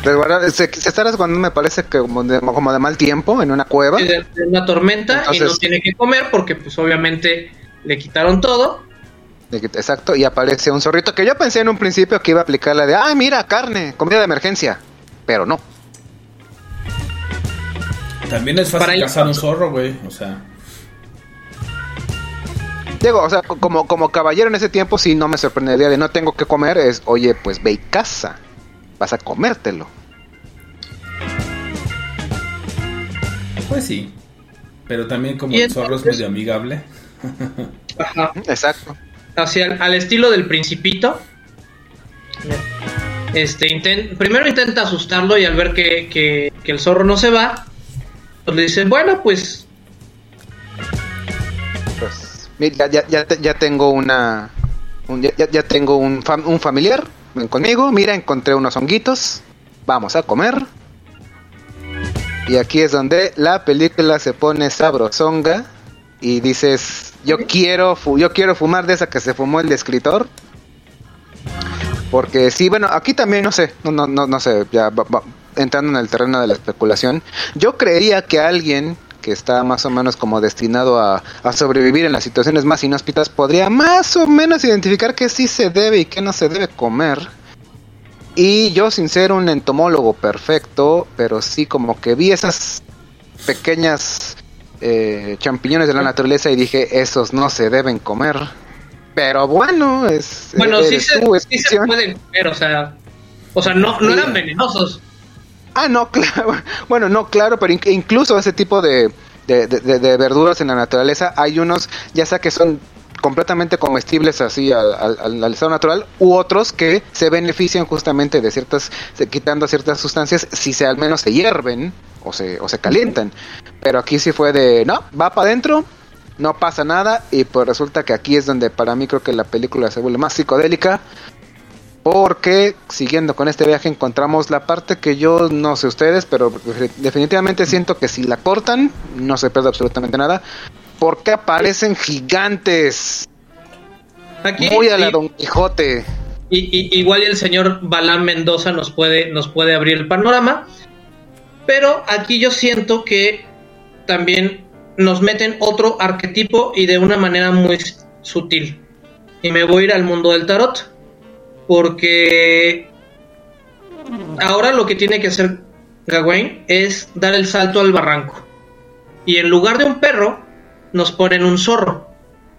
Resguardar- se, se está resguardando, me parece que como de, como de mal tiempo en una cueva. de una tormenta y no tiene que comer porque, pues, obviamente le quitaron todo. Exacto, y aparece un zorrito que yo pensé en un principio que iba a aplicar la de, ah, mira, carne, comida de emergencia. Pero no. También es fácil Para el- cazar un zorro, güey. O sea, Digo, o sea, co- como, como caballero en ese tiempo sí no me sorprendería de no tengo que comer, es, oye, pues ve y caza, vas a comértelo. pues sí. Pero también como el zorro es medio amigable. Ajá. Exacto. Hacia el- al estilo del principito. Este, inten- primero intenta asustarlo y al ver que, que- que el zorro no se va, pues le dice, bueno, pues Pues, mira, ya, ya, te- ya tengo una, un- ya, ya- ya tengo un, fam- un familiar, ven conmigo, mira, encontré unos honguitos, vamos a comer. Y aquí es donde la película se pone sabrosonga y dices, yo quiero, yo quiero fumar de esa que se fumó el escritor. Porque sí, bueno, aquí también no sé, no, no, no, no sé, ya va- entrando en el terreno de la especulación, yo creería que alguien que está más o menos como destinado a, a sobrevivir en las situaciones más inhóspitas podría más o menos identificar qué sí se debe y qué no se debe comer. Y yo sin ser un entomólogo perfecto, pero sí como que vi esas pequeñas eh, champiñones de la naturaleza y dije, esos no se deben comer. Pero bueno, es... bueno, sí se, es sí se ficción. pueden comer, o sea, o sea, no, no eran venenosos. Ah, no, claro. Bueno, no, claro, pero in- incluso ese tipo de, de, de- verduras en la naturaleza, hay unos, ya sea que son completamente comestibles así al, estado natural, u otros que se benefician justamente de ciertas, quitando ciertas sustancias, si se al menos se hierven o se, o se calientan. Pero aquí sí fue de, no, va para adentro, no pasa nada, y pues resulta que aquí es donde para mí creo que la película se vuelve más psicodélica, porque siguiendo con este viaje encontramos la parte que yo no sé ustedes, pero definitivamente siento que si la cortan no se pierde absolutamente nada, porque aparecen gigantes, Aquí, muy a la y- Don Quijote. y- y- igual el señor Balán Mendoza nos puede, nos puede abrir el panorama. Pero aquí yo siento que también nos meten otro arquetipo y de una manera muy sutil. Y me voy a ir al mundo del tarot. Porque ahora lo que tiene que hacer Gawain es dar el salto al barranco. Y en lugar de un perro, nos ponen un zorro.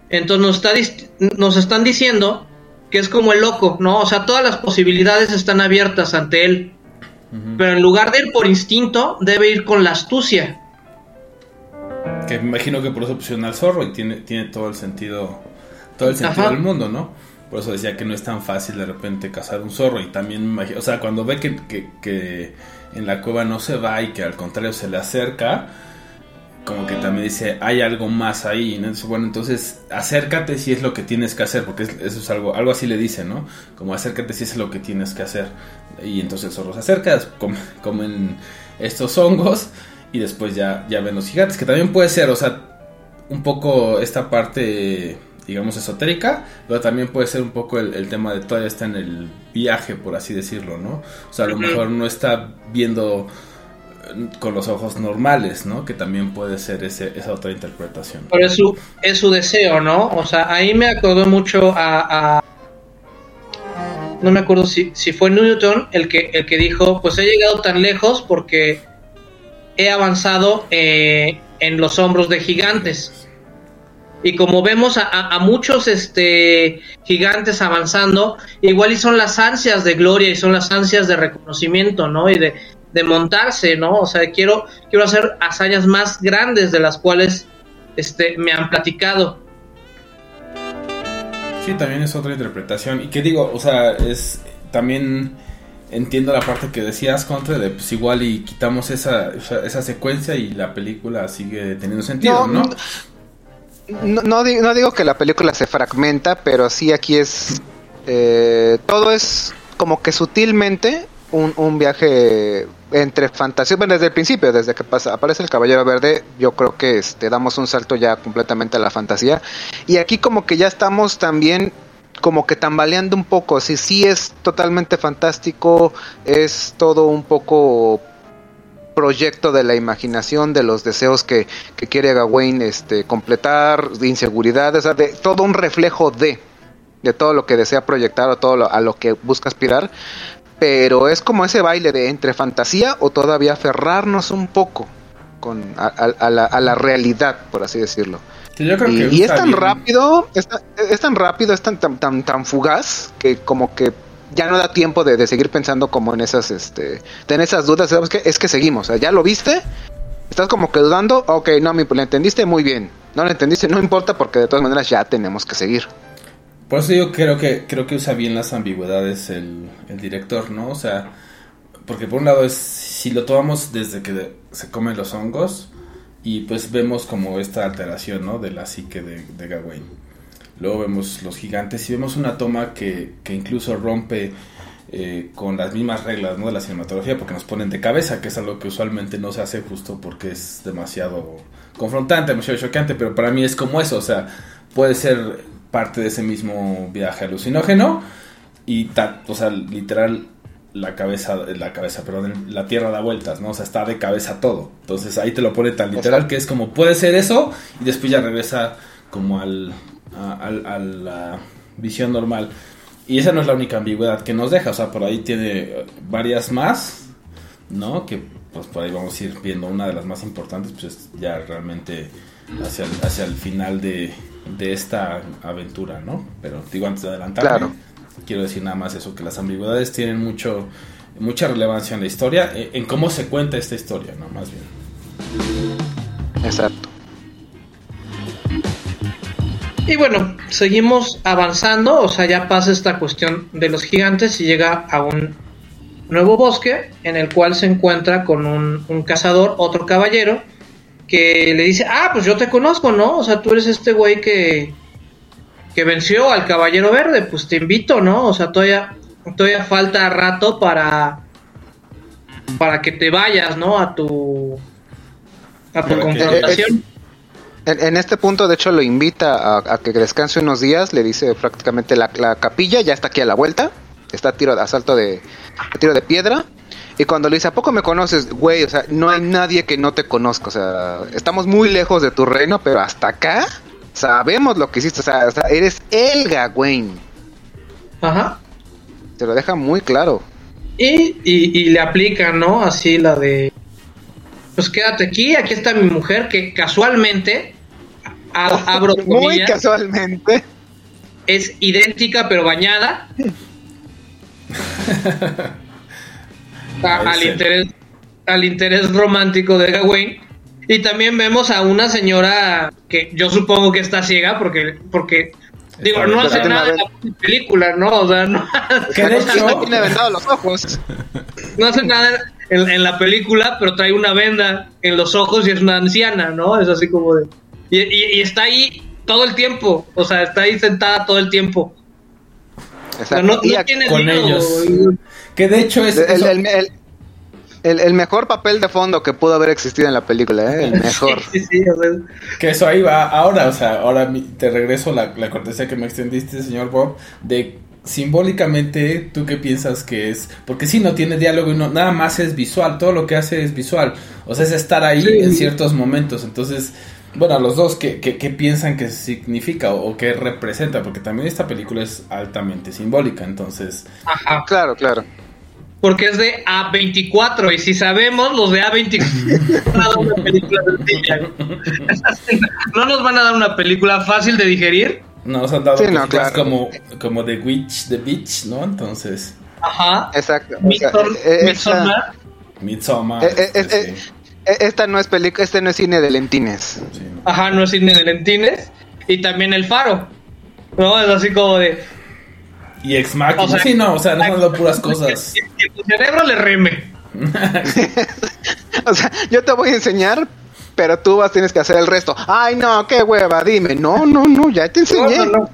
Entonces nos, está nos están diciendo que es como el loco, ¿no? O sea, todas las posibilidades están abiertas ante él. Pero en lugar de ir por instinto, debe ir con la astucia. Que me imagino que por eso pusieron al zorro y tiene, tiene todo el sentido, todo el sentido Ajá. del mundo, ¿no? Por eso decía que no es tan fácil de repente cazar un zorro y también imagino, o sea, cuando ve que, que, en la cueva no se va y que al contrario se le acerca, como que también dice, hay algo más ahí, bueno, entonces acércate si es lo que tienes que hacer, porque es- eso es algo, algo así le dice, ¿no? Como acércate si es lo que tienes que hacer. Y entonces el zorro se acerca, com- comen estos hongos y después ya, ya ven los gigantes, que también puede ser, o sea, un poco esta parte, digamos, esotérica, pero también puede ser un poco el, el tema de todavía está en el viaje, por así decirlo, ¿no? O sea, a lo mejor no está viendo eh, con los ojos normales, ¿no? Que también puede ser ese, esa otra interpretación. Pero es su, es su deseo, ¿no? O sea, ahí me acordó mucho a... a- no me acuerdo si, si fue Newton el que, el que dijo, pues he llegado tan lejos porque he avanzado eh, en los hombros de gigantes. Y como vemos a, a- a muchos este, gigantes avanzando, igual y son las ansias de gloria y son las ansias de reconocimiento, ¿no? Y de, de montarse, ¿no? O sea, quiero, quiero hacer hazañas más grandes de las cuales este, me han platicado. Sí, también es otra interpretación. Y que digo, o sea, es también entiendo la parte que decías, Contra, de pues igual y quitamos esa, esa, secuencia y la película sigue teniendo sentido, ¿no? No, no no digo que la película se fragmenta, pero sí aquí es... eh, todo es como que sutilmente un, un viaje entre fantasía, bueno, desde el principio, desde que pasa, aparece el Caballero Verde, yo creo que este, damos un salto ya completamente a la fantasía. Y aquí como que ya estamos también como que tambaleando un poco, si sí es totalmente fantástico, es todo un poco proyecto de la imaginación, de los deseos que, que quiere Gawain este, completar, de inseguridad, o sea, de todo un reflejo de. de todo lo que desea proyectar o todo lo- a lo que busca aspirar, pero es como ese baile de entre fantasía o todavía aferrarnos un poco con a, a- a la, a la realidad, por así decirlo. Que yo creo Y, que y es tan bien- rápido, es, tan- es tan rápido, es tan, tan, tan, tan fugaz que como que ya no da tiempo de, de seguir pensando como en esas, este, en esas dudas, ¿sabes qué? Es que seguimos, ya lo viste, estás como que dudando, ok, no, mi, lo entendiste muy bien, no lo entendiste, no importa porque de todas maneras ya tenemos que seguir. Por eso yo creo que creo que usa bien las ambigüedades el, el director, ¿no? O sea, porque por un lado es si lo tomamos desde que se comen los hongos y pues vemos como esta alteración, ¿no? De la psique de, de Gawain. Luego vemos los gigantes y vemos una toma que, que incluso rompe eh, con las mismas reglas, ¿no? De la cinematografía porque nos ponen de cabeza, que es algo que usualmente no se hace justo porque es demasiado confrontante, demasiado chocante, pero para mí es como eso, o sea, puede ser parte de ese mismo viaje alucinógeno y ta- o sea, literal la cabeza la cabeza, perdón, la tierra da vueltas, ¿no? O sea, está de cabeza todo. Entonces, ahí te lo pone tan literal que es como puede ser eso y después ya regresa como al a, la visión normal. Y esa no es la única ambigüedad que nos deja, o sea, por ahí tiene eh, varias más, ¿no? Que pues por ahí vamos a ir viendo una de las más importantes, pues es ya realmente hacia el, hacia el final de, de esta aventura, ¿no? Pero digo, antes de adelantarme, Claro. quiero decir nada más eso, que las ambigüedades tienen mucho mucha relevancia en la historia, eh, en cómo se cuenta esta historia, ¿no? Más bien. Exacto. Y bueno, seguimos avanzando, o sea, ya pasa esta cuestión de los gigantes y llega a un nuevo bosque en el cual se encuentra con un, un cazador, otro caballero, que le dice, ah, pues yo te conozco, ¿no? O sea, tú eres este güey que, que venció al caballero verde, pues te invito, ¿no? O sea, todavía, todavía falta rato para, para que te vayas, ¿no? A tu, a tu confrontación. En, en este punto, de hecho, lo invita a, a que descanse unos días. Le dice prácticamente la, la capilla ya está aquí a la vuelta. Está a tiro de asalto de a tiro de piedra. Y cuando le dice, ¿a poco me conoces? Güey, o sea, no hay nadie que no te conozca. O sea, estamos muy lejos de tu reino, pero hasta acá sabemos lo que hiciste. O sea, o sea, eres el Gawain. Ajá. Te lo deja muy claro. Y, y, y le aplican, ¿no? Así la de. Pues quédate aquí, aquí está mi mujer, que casualmente, a- abro Muy casualmente. es idéntica pero bañada. A- al, interés, al interés romántico de Gawain. Y también vemos a una señora que yo supongo que está ciega porque, porque digo, no hace nada en una la película, ¿no? O sea, no, Que de No hecho, tiene vendados los ojos. no hace nada en, en la película, pero trae una venda en los ojos y es una anciana, ¿no? Es así como de... Y, y- y está ahí todo el tiempo, o sea, está ahí sentada todo el tiempo. O sea, no, no tiene con ellos. que de hecho es... El, eso- el- el- el- el mejor papel de fondo que pudo haber existido en la película, ¿eh? el mejor. Sí, sí, o sea, Que eso ahí va ahora, o sea, ahora te regreso la, la cortesía que me extendiste, señor Bob, de simbólicamente, ¿tú qué piensas que es? Porque si no tiene diálogo y no, nada más es visual, todo lo que hace es visual, o sea, es estar ahí Sí. en ciertos momentos, entonces, bueno, los dos, ¿qué, qué, qué piensan que significa o, o qué representa? Porque también esta película es altamente simbólica, entonces, ajá. Claro, claro. Porque es de A24 y si sabemos, los de A24 van a dar una película sencilla. No nos van a dar una película fácil de digerir. nos han dado Sí, no, claro. como, como The Witch, The Beach, ¿no? Entonces, Ajá. Exacto. o sea, Midsommar- eh, esa- Midsommar. Midsommar, eh, eh, este, eh, eh, esta no es película, este no es cine de lentines. sí, ¿no? Ajá, no es cine de lentines. Y también El Faro. ¿No? Es así como de. Y Ex Machina. O sea, sí, no, o sea, nos han dado puras cosas. Que, que tu cerebro le reme. O sea, yo te voy a enseñar, pero tú vas tienes que hacer el resto. Ay, no, qué hueva, dime. No, no, no, ya te No, enseñé. no, no.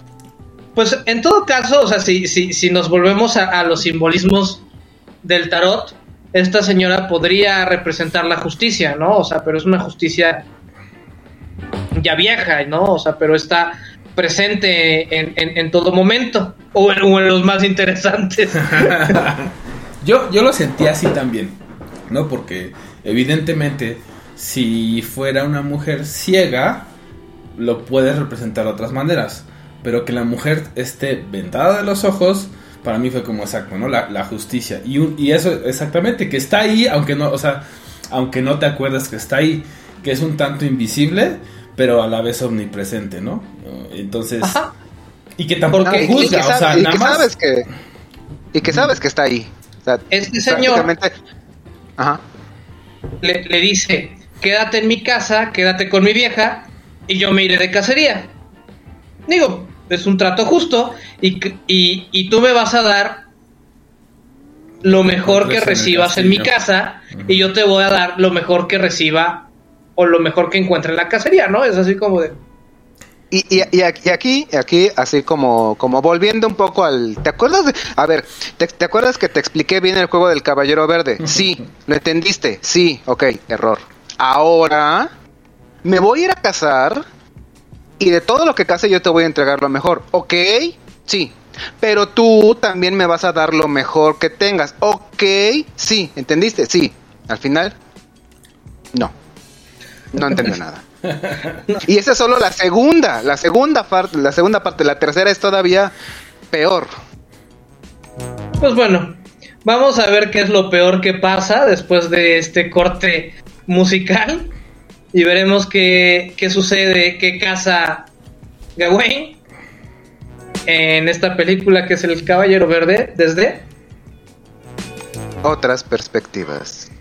Pues en todo caso, o sea, si, si, si nos volvemos a, a los simbolismos del tarot, esta señora podría representar la justicia, ¿no? O sea, pero es una justicia ya vieja, ¿no? O sea, pero está presente en, en, en todo momento, o en, o en los más interesantes. yo, yo lo sentí así también, ¿no? Porque evidentemente, si fuera una mujer ciega, lo puedes representar de otras maneras. pero que la mujer esté vendada de los ojos, para mí fue como exacto, ¿no? La, la justicia. Y, un- y eso, exactamente, que está ahí, aunque no, o sea, aunque no te acuerdas que está ahí, que es un tanto invisible, pero a la vez omnipresente, ¿no? Entonces, Ajá. y que tampoco y, y que, juzga, o sea, y nada que más. sabes que y que sabes que está ahí. O sea, Este señor- Ajá. le, le dice, quédate en mi casa, quédate con mi vieja y yo me iré de cacería. Digo, es un trato justo y, y, y tú me vas a dar lo mejor que recibas en mi casa y yo te voy a dar lo mejor que reciba o lo mejor que encuentre en la cacería, ¿no? Es así como de... Y, y, y aquí, y aquí, aquí, así como, como volviendo un poco al... ¿Te acuerdas de...? A ver, ¿te, te acuerdas que te expliqué bien el juego del Caballero Verde? Sí, ¿lo entendiste? Sí, ok, error. Ahora, me voy a ir a cazar y de todo lo que case yo te voy a entregar lo mejor, ¿ok? Sí. Pero tú también me vas a dar lo mejor que tengas, ¿ok? Sí, ¿entendiste? Sí. Al final, no. No entendió nada. Y esa es solo la segunda, la segunda parte, la segunda parte, la tercera es todavía peor. Pues bueno, vamos a ver qué es lo peor que pasa después de este corte musical y veremos qué, qué sucede, qué casa Gawain en esta película que es El Caballero Verde desde Otras perspectivas.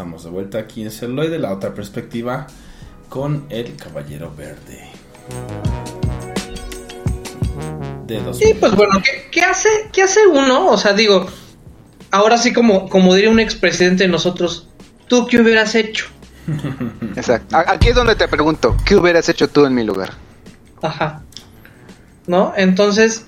Estamos de vuelta aquí en Celuloide, la otra perspectiva con el Caballero Verde. De dos Y pues bueno, ¿qué, qué hace, ¿qué hace uno? O sea, digo, ahora sí como, como diría un expresidente de nosotros, ¿tú qué hubieras hecho? Exacto. Aquí es donde te pregunto, ¿qué hubieras hecho tú en mi lugar? Ajá. ¿No? Entonces,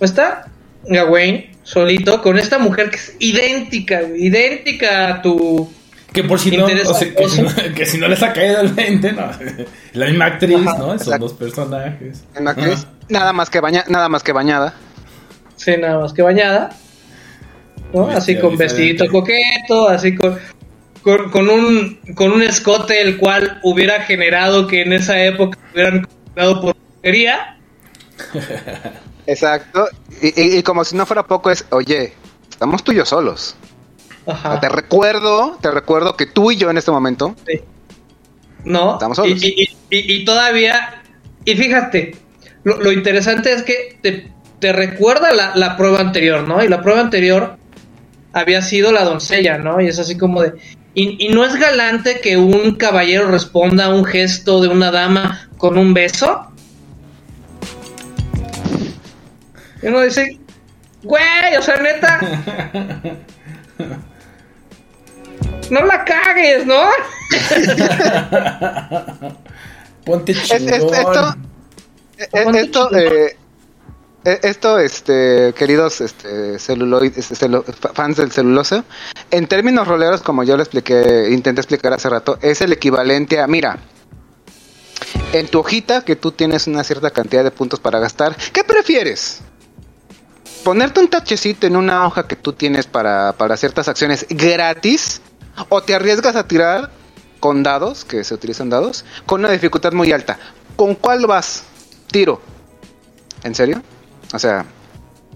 está Gawain solito con esta mujer que es idéntica, güey, idéntica a tu... Que por si no, Interesa o sea, que, si no que si no les ha caído el 20, no. La misma actriz, Ajá, ¿no? Son dos personajes. ¿En actriz? Ajá. Nada más que baña, nada más que bañada. Sí, nada más que bañada. ¿no? Así con vestidito coqueto, así con, con, con un, con un escote el cual hubiera generado que en esa época hubieran comprado por porquería. Exacto. Y, y- y como si no fuera poco es, oye, estamos tú y yo solos. Ajá. Te recuerdo, te recuerdo que tú y yo en este momento Sí. ¿No? Estamos solos. y- y- y- y todavía, y fíjate, lo, lo interesante es que te, te recuerda la, la prueba anterior, ¿no? Y la prueba anterior había sido la doncella, ¿no? Y es así como de... Y, y no es galante que un caballero responda a un gesto de una dama con un beso. Y uno dice, güey, o sea, neta. No la cagues, ¿no? Ponte Es- es- chingón. esto, Ponte esto, chingón. eh, eh, esto, este, queridos, este, celuloid- este, celu- fans del celuloso, en términos roleros, como yo lo expliqué, intenté explicar hace rato, es el equivalente a, mira, en tu hojita que tú tienes una cierta cantidad de puntos para gastar, ¿qué prefieres? Ponerte un tachecito en una hoja que tú tienes para, para ciertas acciones gratis, o te arriesgas a tirar con dados, que se utilizan dados, con una dificultad muy alta. ¿Con cuál vas? Tiro. ¿En serio? O sea,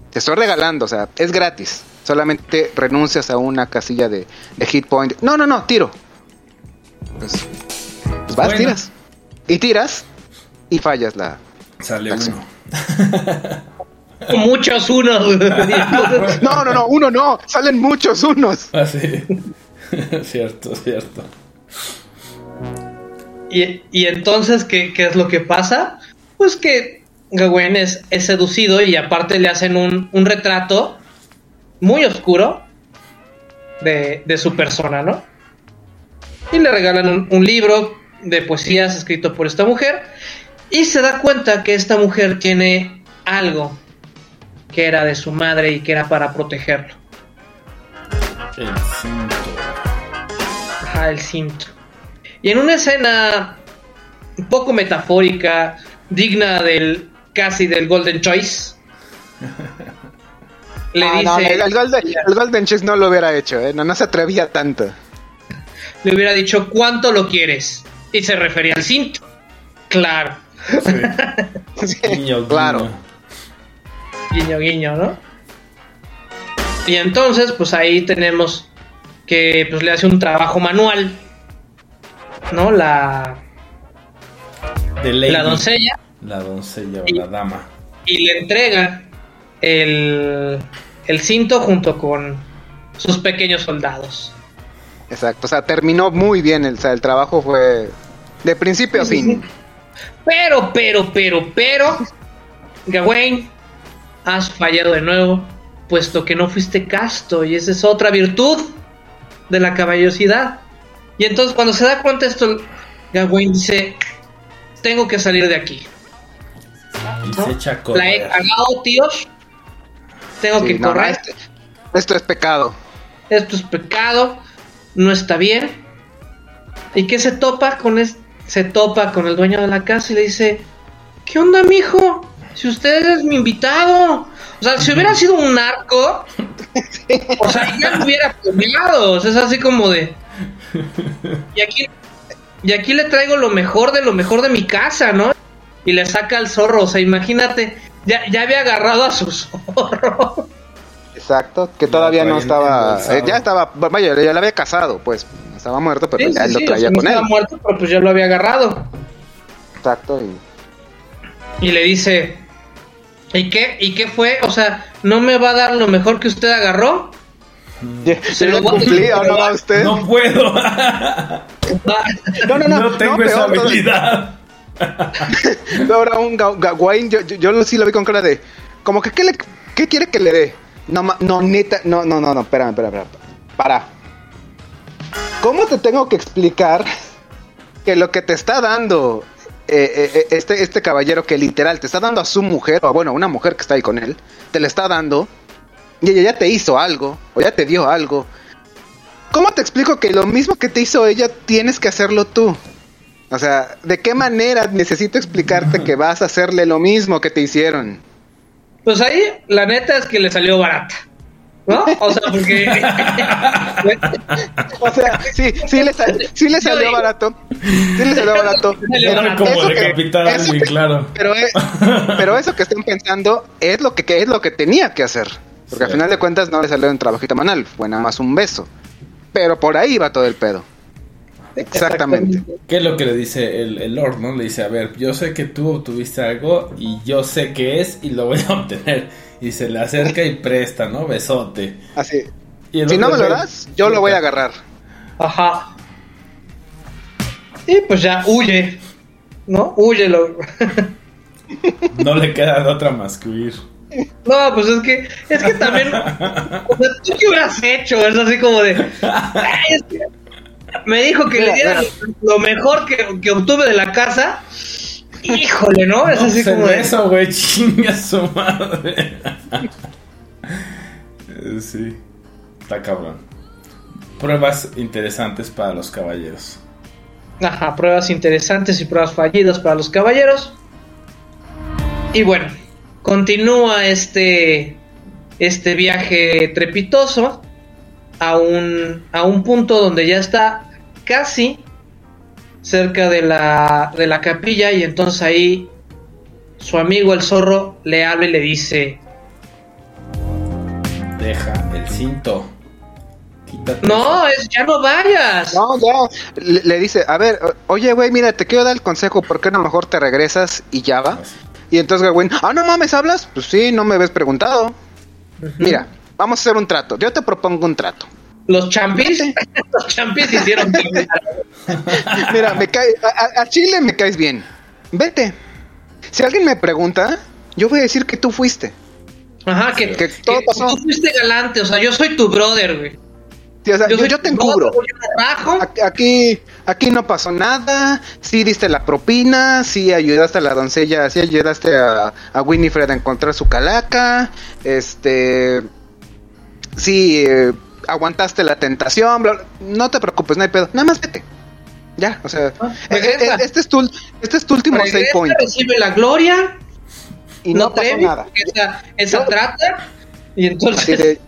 te estoy regalando, o sea, es gratis. Solamente renuncias a una casilla de, de hit point. No, no, no, tiro. Pues, pues vas, Bueno. tiras. Y tiras y fallas la. Sale Acción. uno. Muchos unos. No, no, no, uno no. Salen muchos unos. Ah, sí. cierto, cierto. y, y entonces, ¿qué, qué es lo que pasa? Pues que Gawain es, es seducido y aparte le hacen un, un retrato muy oscuro de, de su persona, ¿no? Y le regalan un, un libro de poesías escrito por esta mujer y se da cuenta que esta mujer tiene algo que era de su madre y que era para protegerlo. El cinto. Ajá, el cinto. Y en una escena un poco metafórica, digna del casi del Golden Choice, le Ah, dice, no, el, el Golden, el Golden Chase no lo hubiera hecho, ¿eh? no, no se atrevía tanto. le hubiera dicho ¿cuánto lo quieres? Y se refería al cinto. Claro, Sí, Guiño, claro. Guiño. guiño ¿no? Y entonces, pues ahí tenemos que pues le hace un trabajo manual, ¿no? La, De la doncella. La doncella o Y- la dama. y le entrega el, el cinto junto con sus pequeños soldados. Exacto, o sea, terminó muy bien, el, o sea, el trabajo fue de principio a fin. Pero, pero, pero, pero, Gawain, has fallado de nuevo, puesto que no fuiste casto, y esa es otra virtud de la caballerosidad. Y entonces cuando se da cuenta de esto, Gawain dice, tengo que salir de aquí. Y ¿no? se echa a La he cagado, tíos. Tengo Sí, que no, no, correr. este- esto es pecado. esto es pecado, no está bien. ¿Y qué se topa con es- se topa con el dueño de la casa y le dice, ¿qué onda, mijo? Si usted es mi invitado. O sea, si hubiera sido un narco, o sea, ya lo hubiera premiado. O sea, es así como de. Y aquí, y aquí le traigo lo mejor de lo mejor de mi casa, ¿no? Y le saca al zorro. O sea, imagínate, ya, ya había agarrado a su zorro. Exacto, que todavía no estaba, eh, ya estaba, vaya, ya lo había casado, pues, estaba muerto, pero Sí, ya sí, lo o traía sea, no con él. estaba muerto, pero pues ya lo había agarrado. Exacto, y Y le dice, ¿y qué? ¿Y qué fue? O sea, ¿no me va a dar lo mejor que usted agarró? ¿Se lo cumplí o no va usted? No puedo. No, no, no, no tengo no, esa peor habilidad. Ahora un Ga- Gawain, yo, yo, sí lo vi con cara de, como que, ¿qué, le, qué quiere que le dé? No, ma- no, neta, no, no, no, no, espérame, espérame, espérame. Para. ¿Cómo te tengo que explicar que lo que te está dando eh, eh, eh, este, este caballero que literal te está dando a su mujer, o bueno, una mujer que está ahí con él, te le está dando y ella ya te hizo algo, o ya te dio algo? ¿Cómo te explico que lo mismo que te hizo ella tienes que hacerlo tú? O sea, ¿de qué manera necesito explicarte que vas a hacerle lo mismo que te hicieron? Pues ahí, la neta es que le salió barata. ¿No? O sea, porque. O sea, sí, sí le, sal- sí le salió digo- barato. Sí le salió barato. Pero. Como que- que- claro. Pero, pero eso que están pensando es lo que, que es lo que tenía que hacer. Porque al final de cuentas no le salió un trabajito manual, fue nada más un beso. Pero por ahí va todo el pedo. Exactamente. ¿Qué es lo que le dice el, el Lord, no? Le dice, a ver, yo sé que tú obtuviste algo y yo sé qué es y lo voy a obtener. Y se le acerca y presta, ¿no? Besote. Así. Y Si no me lo le- das, yo lo voy a agarrar. Ajá. Y pues ya huye. ¿No? Huye. Lo... No le queda de otra más que huir. No, pues es que, es que también, o sea, ¿tú qué hubieras hecho? Es así como de, "Ay, es que me dijo que le diera lo mejor que, que obtuve de la casa. Híjole, ¿no? Es No, así como de, beso, güey, chinga su madre. Eh, sí, está cabrón. Pruebas interesantes para los caballeros. ajá, pruebas interesantes y pruebas fallidas para los caballeros. Y bueno, continúa este este viaje trepitoso a un, a un punto donde ya está casi cerca de la, de la capilla y entonces ahí su amigo el zorro le habla y le dice, Deja el cinto. Quítate. no, es, ya no vayas. No, ya. Le, le dice, a ver, oye, güey, mira, te quiero dar el consejo, ¿por qué no mejor te regresas y ya va? Y entonces Gawain, ah, no mames, ¿hablas? Pues sí, no me habías preguntado. Mira, vamos a hacer un trato. Yo te propongo un trato. Los champis, los champis hicieron Mira, me cae, a, Chile me caes bien. Vete. Si alguien me pregunta, yo voy a decir que tú fuiste. Ajá, que, Que que todo pasó. tú fuiste galante, o sea, yo soy tu brother, güey. Sí, o sea, yo, yo tu te encubro. yo Aquí, aquí no pasó nada. Sí diste la propina, sí ayudaste a la doncella, sí ayudaste a, a Winifred a encontrar su calaca. Este, sí eh, aguantaste la tentación. bla, bla. No te preocupes, no hay pedo. Nada más vete. Ya, o sea, Ah, eh, eh, este es tu, este es tu último save Regresa, point recibe la gloria, y no, no, pasó Trevi, nada. esa, trata, y entonces, de, de-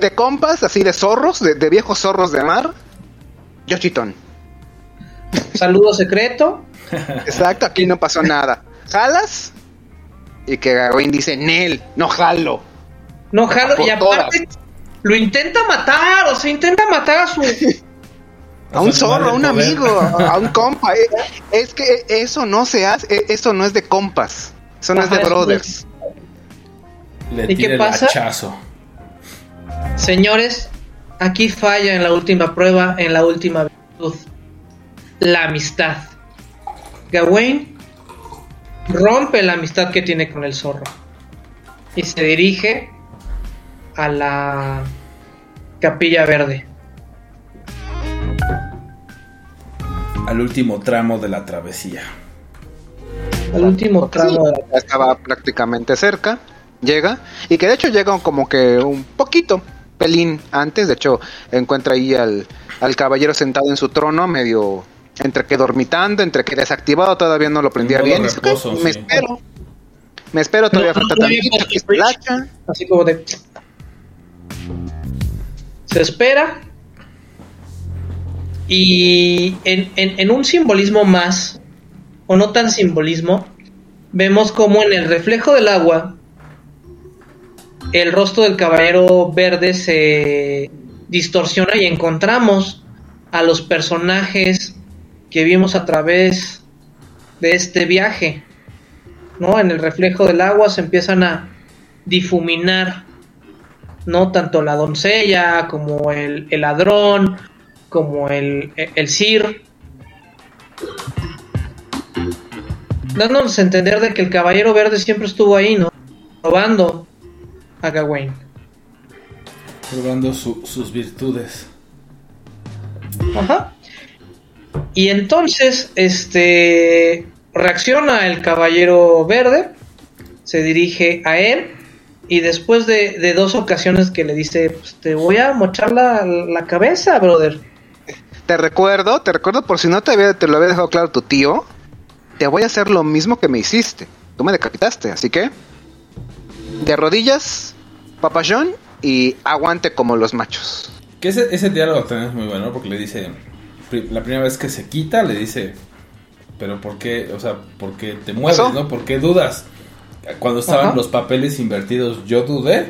de compas, así de zorros, de, de viejos zorros de mar. Yo chitón. saludo secreto, Exacto, aquí no pasó nada. ¿Jalas? Y que Gawain dice, Nel, no jalo. no jalo, Por y aparte lo intenta matar, o sea, intenta matar a su... A un sea, zorro, a un amigo, a un compa. Eh, Es que eso no se hace, eh, eso no es de compas. Eso no es de brothers. Le ¿Y qué pasa? hachazo. Señores, aquí falla en la última prueba, en la última virtud, la amistad. Gawain rompe la amistad que tiene con el zorro y se dirige a la capilla verde. Al último tramo de la travesía. Al último tramo de la Ya estaba prácticamente cerca. Llega. Y que de hecho llega como que un poquito, pelín antes. De hecho, encuentra ahí al, al caballero sentado en su trono, medio entre que dormitando, entre que desactivado, todavía no lo prendía bien. Dice, "Ok, reposo, me sí. espero. Me espero, todavía No, falta no, todavía tantito. falta aquí está el hacha". así como de se espera y en, un simbolismo más o no tan simbolismo vemos como en el reflejo del agua el rostro del caballero verde se distorsiona y encontramos a los personajes que vimos a través de este viaje ¿no? En el reflejo del agua se empiezan a difuminar, ¿no? Tanto la doncella como el, el ladrón, como el, el Sir. Dándonos a entender de que el caballero verde siempre estuvo ahí, ¿no? Robando a Gawain. Probando su- sus virtudes. Ajá. Y entonces, este, reacciona el caballero verde, se dirige a él y después de, de dos ocasiones que le dice, pues te voy a mochar la, la cabeza, brother. Te recuerdo, te recuerdo por si no te, había, te lo había dejado claro tu tío. Te voy a hacer lo mismo que me hiciste. Tú me decapitaste, así que. De rodillas, papayón y aguante como los machos. Que ese, ese diálogo también es muy bueno porque le dice, la primera vez que se quita, le dice, pero ¿por qué? O sea, ¿por qué te mueves, no? ¿Por qué dudas? Cuando estaban Ajá. los papeles invertidos, yo dudé.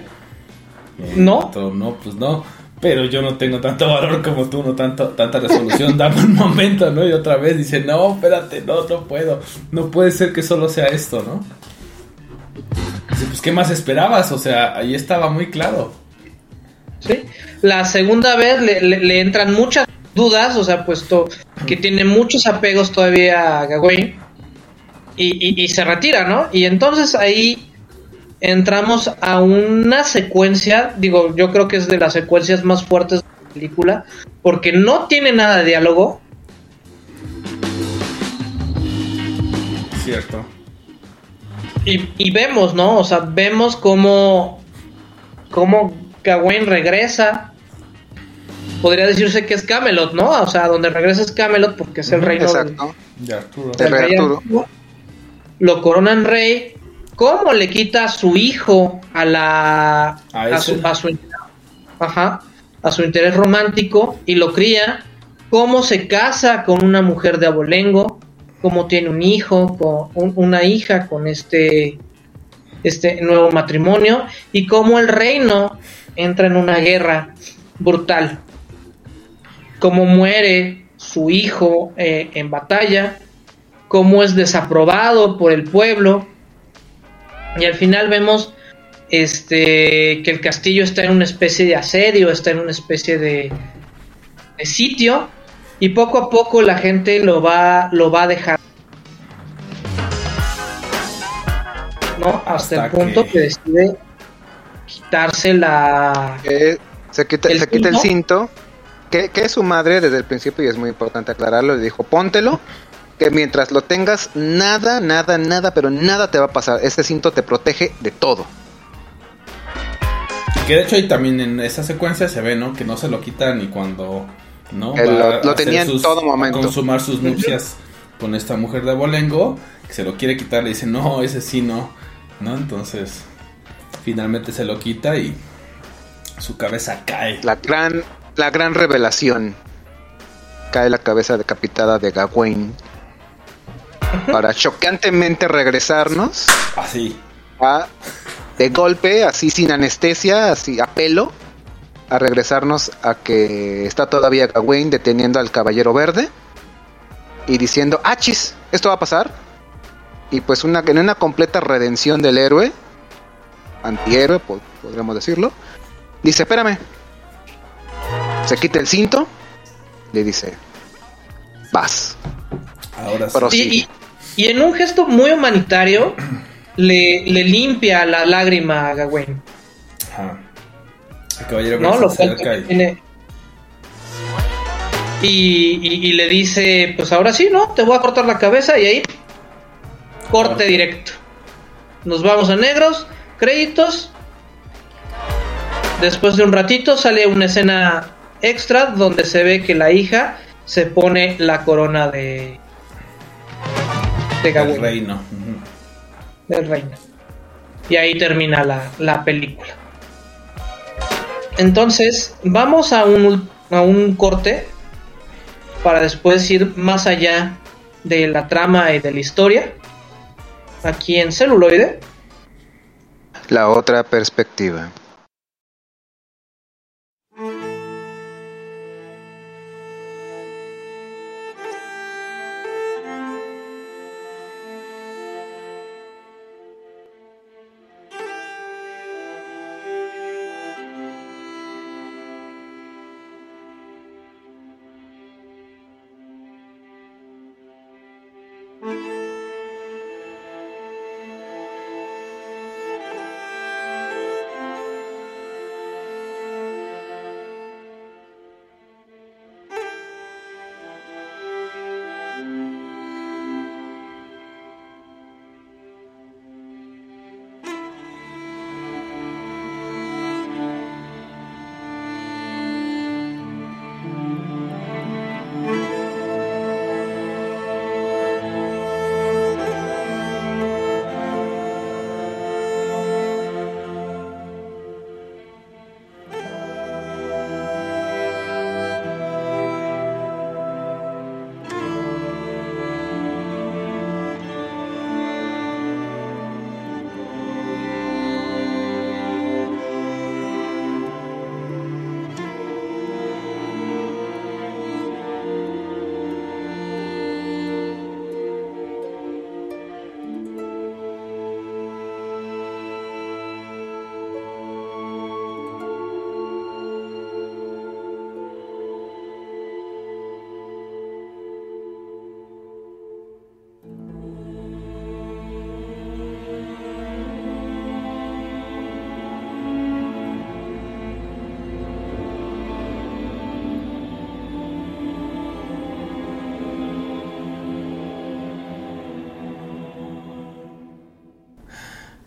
No. no, pues no. Pero yo no tengo tanto valor como tú, no tanto, tanta resolución. Dame un momento, ¿no? Y otra vez dice, no, espérate, no, no puedo. No puede ser que solo sea esto, ¿no? Dice, pues, ¿qué más esperabas? O sea, ahí estaba muy claro. ¿sí? La segunda vez le, le- le entran muchas dudas, o sea, puesto que tiene muchos apegos todavía a Gawain y, y- y se retira, ¿no? Y entonces ahí entramos a una secuencia, digo, yo creo que es de las secuencias más fuertes de la película, porque no tiene nada de diálogo, Cierto. Y, y vemos, ¿no? O sea, vemos cómo, cómo Gawain regresa. Podría decirse que es Camelot, ¿no? O sea, donde regresa es Camelot porque es el reino Exacto. De Arturo. Rey rey Arturo. Arturo. Lo coronan rey cómo le quita a su hijo a la A su, a su- ajá, a su interés romántico y lo cría, cómo se casa con una mujer de abolengo, cómo tiene un hijo, con un- una hija con este este nuevo matrimonio y cómo el reino entra en una guerra brutal. Cómo muere su hijo eh, en batalla, cómo es desaprobado por el pueblo y al final vemos este que el castillo está en una especie de asedio, está en una especie de, de sitio y poco a poco la gente lo va lo va a dejar ¿no? hasta, Hasta el punto que- que... decide quitarse la Eh, se quita, ¿El se quita el cinto? cinto, que, que su madre desde el principio, y es muy importante aclararlo, le dijo, póntelo, que mientras lo tengas, nada, nada, nada, pero nada te va a pasar. Este cinto te protege de todo. Que de hecho ahí también en esa secuencia se ve, ¿no? Que no se lo quita ni cuando, ¿no? Va lo- lo tenía en todo momento. Consumar sus nupcias con esta mujer de Bolengo, que se lo quiere quitar, le dice, no, ese sí no, ¿no? Entonces, finalmente se lo quita y su cabeza cae. La gran, la gran revelación. Cae la cabeza decapitada de Gawain. Para chocantemente regresarnos Así. a, de golpe, así sin anestesia, así a pelo, a regresarnos a que está todavía Gawain deteniendo al Caballero Verde y diciendo, achis, esto va a pasar. Y pues una, en una completa redención del héroe, antihéroe, po- podríamos decirlo, dice, espérame. Se quita el cinto, le dice, vas. Ahora sí. Pero Y, sí, y- en un gesto muy humanitario le, le limpia la lágrima a Gawain. Ajá. El caballero ¿no? Lo se cual tiene- y, y- y le dice, pues ahora sí, ¿no? Te voy a cortar la cabeza y ahí corte Corte. directo. Nos vamos a negros, créditos. Después de un ratito sale una escena extra donde se ve que la hija se pone la corona de de el Gawain, reino. Del reino. Y ahí termina la, la película. Entonces, vamos a un, a un corte para después ir más allá de la trama y de la historia. Aquí en celuloide. la otra perspectiva.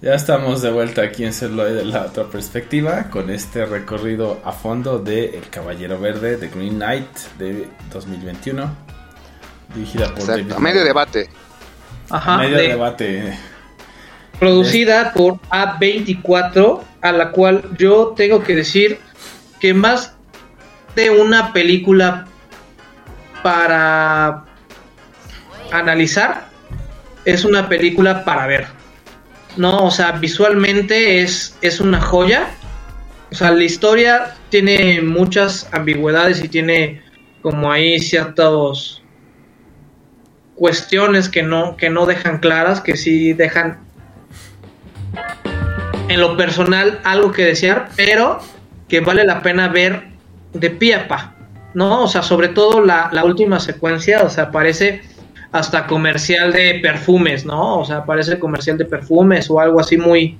Ya estamos de vuelta aquí en Celoy de la otra perspectiva con este recorrido a fondo de El Caballero Verde de Green Knight de 2021 dirigida por Exacto, David a medio debate. Ajá. medio de- debate producida por A24, a la cual yo tengo que decir que más de una película para analizar, es una película para ver. No, o sea, visualmente es, es una joya. O sea, la historia tiene muchas ambigüedades y tiene como ahí ciertos cuestiones que no, que no dejan claras, que sí dejan en lo personal algo que desear, pero que vale la pena ver de pie a pa, ¿no? O sea, sobre todo la, la última secuencia, o sea, parece hasta comercial de perfumes, ¿no? O sea, parece comercial de perfumes o algo así muy,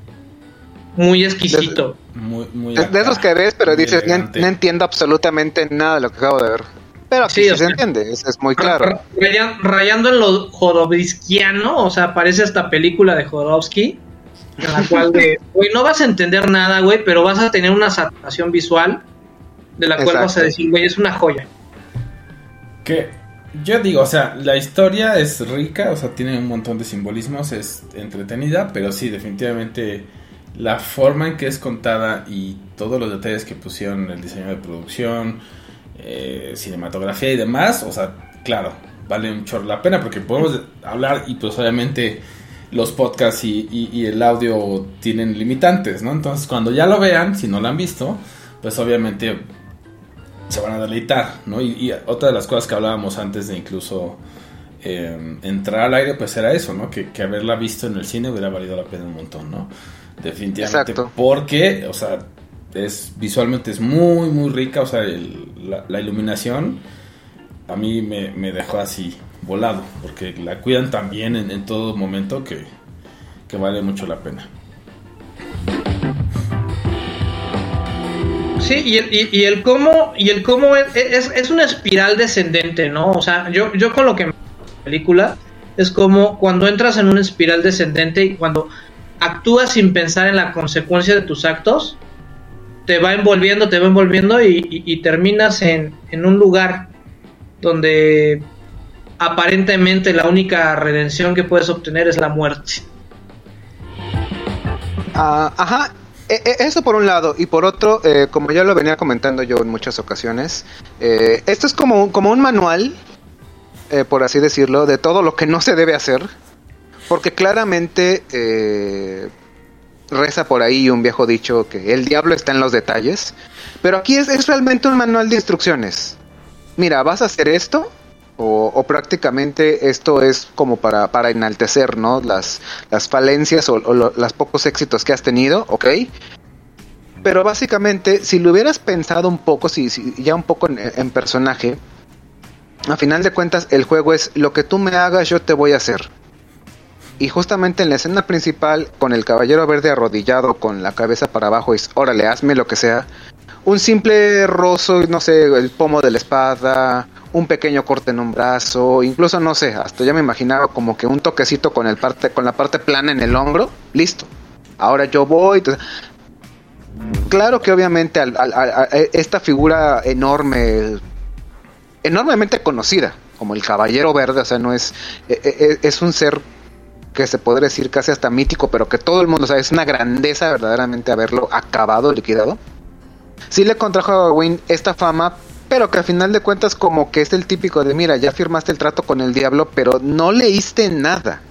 muy exquisito. Muy, muy De, de esos que ves, pero dices, no, entiendo absolutamente nada de lo que acabo de ver. Pero aquí Sí, se sea, entiende, es, es muy claro. Rayan- rayando en lo jodorowskiano, o sea, parece esta película de Jodorowsky, en la cual, de, güey, no vas a entender nada, güey, pero vas a tener una saturación visual de la cual vas a Exacto. decir, güey, es una joya. Que yo digo, o sea, la historia es rica, o sea, tiene un montón de simbolismos, es entretenida, pero sí, definitivamente la forma en que es contada y todos los detalles que pusieron, el diseño de producción, eh, cinematografía y demás, o sea, claro, vale un chorro la pena porque podemos hablar y pues obviamente los podcasts y, y- y el audio tienen limitantes, ¿no? Entonces cuando ya lo vean, si no lo han visto, pues obviamente se van a deleitar, ¿no? Y, y otra de las cosas que hablábamos antes de incluso eh, entrar al aire, pues era eso, ¿no? Que, que haberla visto en el cine hubiera valido la pena un montón, ¿no? Definitivamente. Exacto. Porque, o sea, es visualmente es muy, muy rica, o sea, el- la, la iluminación a mí me, me dejó así volado, porque la cuidan tan bien en, en todo momento que, que vale mucho la pena. Sí, y el, y, y el cómo, y el cómo es, es, una espiral descendente, ¿no? O sea, yo, yo con lo que me la película es como cuando entras en una espiral descendente y cuando actúas sin pensar en la consecuencia de tus actos, te va envolviendo, te va envolviendo y, terminas en, en un lugar donde aparentemente la única redención que puedes obtener es la muerte. Ah, ajá, eso por un lado. Y por otro, eh, como ya lo venía comentando yo en muchas ocasiones, eh, esto es como, como un manual, eh, por así decirlo, de todo lo que no se debe hacer. Porque claramente eh, reza por ahí un viejo dicho que el diablo está en los detalles. Pero aquí es, es realmente un manual de instrucciones. Mira, vas a hacer esto. O, prácticamente esto es como para, para enaltecer, ¿no? Las, las falencias o, o lo- los pocos éxitos que has tenido, ¿ok? Pero básicamente, si lo hubieras pensado un poco, si, si ya un poco en, en personaje, a final de cuentas el juego es lo que tú me hagas, yo te voy a hacer. Y justamente en la escena principal, con el caballero verde arrodillado con la cabeza para abajo, es órale, hazme lo que sea. Un simple rozo, no sé, el pomo de la espada, un pequeño corte en un brazo, incluso no sé, hasta ya me imaginaba como que un toquecito con el parte, con la parte plana en el hombro, listo. Ahora yo voy. Claro que obviamente esta figura enorme, enormemente conocida, como el Caballero Verde, o sea, no es, e- e- es un ser que se podría decir casi hasta mítico, pero que todo el mundo sabe, es una grandeza verdaderamente haberlo acabado, liquidado. Sí le contrajo a Wayne esta fama, pero que al final de cuentas como que es el típico de, mira, ya firmaste el trato con el diablo, pero no leíste nada.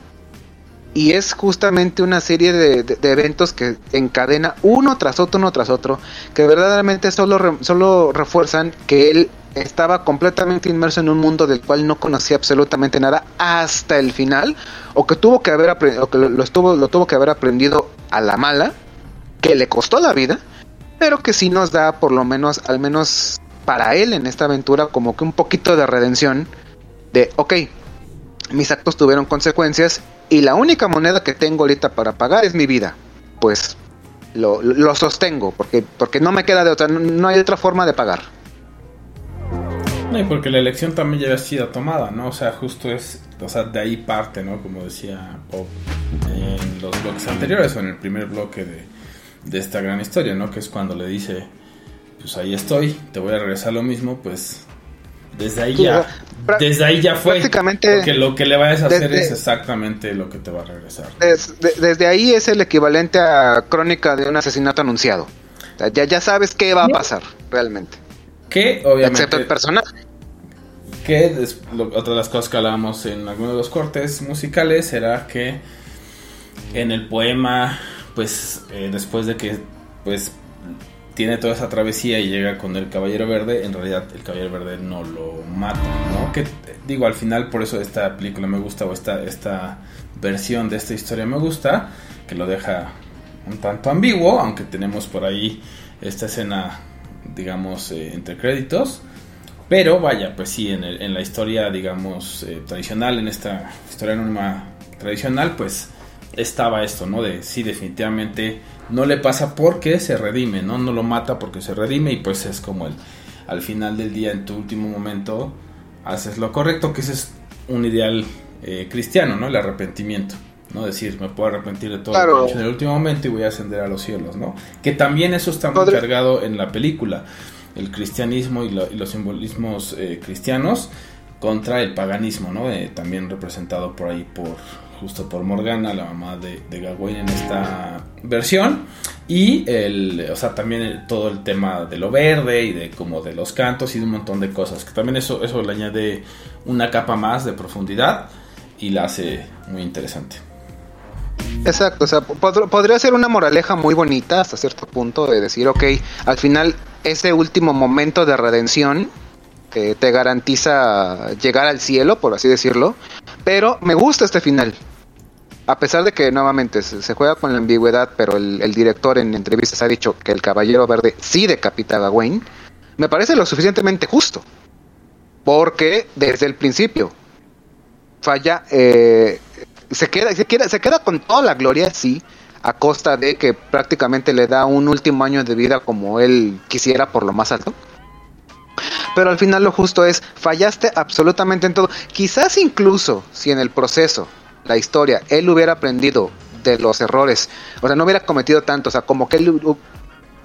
Y es justamente una serie de, eventos que encadena uno tras otro, uno tras otro, que verdaderamente solo, solo refuerzan que él estaba completamente inmerso en un mundo del cual no conocía absolutamente nada hasta el final, o que tuvo que haber que lo, lo tuvo que haber aprendido a la mala, que le costó la vida, pero que sí nos da por lo menos, al menos para él en esta aventura, como que un poquito de redención de, ok, mis actos tuvieron consecuencias y la única moneda que tengo ahorita para pagar es mi vida. Pues lo, lo sostengo porque, porque no me queda de otra, no, hay otra forma de pagar. No, y porque la elección también ya había sido tomada, ¿no? O sea, justo es, o sea, de ahí parte, ¿no? Como decía Pop en los bloques anteriores o en el primer bloque de, de esta gran historia, ¿no? Que es cuando le dice, pues ahí estoy, te voy a regresar lo mismo, pues Desde ahí ya. Desde ahí ya fue. prácticamente Porque lo que le vayas a hacer desde- es exactamente lo que te va a regresar. Des- de- desde ahí es el equivalente a crónica de un asesinato anunciado. O sea, ya, ya sabes qué va a pasar realmente. Que obviamente. Excepto el personaje. Que des- lo- otra de las cosas que hablábamos en algunos de los cortes musicales era que en el poema, pues eh, después de que pues tiene toda esa travesía y llega con el Caballero Verde, en realidad el Caballero Verde no lo mata, ¿no? Que digo, al final por eso esta película me gusta o esta, esta versión de esta historia me gusta, que lo deja un tanto ambiguo, aunque tenemos por ahí esta escena, digamos, eh, entre créditos. Pero vaya, pues sí, en la historia, digamos, eh, tradicional, en esta historia anónima tradicional, pues estaba esto, ¿no? De sí, definitivamente no le pasa porque se redime, ¿no? No lo mata porque se redime y pues es como el, al final del día, en tu último momento, haces lo correcto, que ese es un ideal eh, cristiano, ¿no? El arrepentimiento. ¿no? Decir, me puedo arrepentir de todo lo Claro. que he hecho en el último momento y voy a ascender a los cielos, ¿no? Que también eso está muy cargado en la película. El cristianismo y, lo- y los simbolismos eh, cristianos contra el paganismo, ¿no? Eh, también representado por ahí por justo por Morgana, la mamá de, de Gawain en esta versión. Y el, o sea, también todo el tema de lo verde y de como de los cantos y de un montón de cosas. Que también eso, eso le añade una capa más de profundidad y la hace muy interesante. Exacto, o sea, pod- podría ser una moraleja muy bonita hasta cierto punto de decir, ok, al final ese último momento de redención te garantiza llegar al cielo, por así decirlo, pero me gusta este final. A pesar de que nuevamente se, juega con la ambigüedad, pero el, director en entrevistas ha dicho que el Caballero Verde sí decapita a Gawain, me parece lo suficientemente justo. Porque desde el principio falla, eh, se queda, se queda, se queda con toda la gloria, sí, a costa de que prácticamente le da un último año de vida como él quisiera por lo más alto. Pero al final lo justo es, fallaste absolutamente en todo. Quizás incluso si en el proceso, la historia, él hubiera aprendido de los errores, o sea, no hubiera cometido tanto, o sea, como que él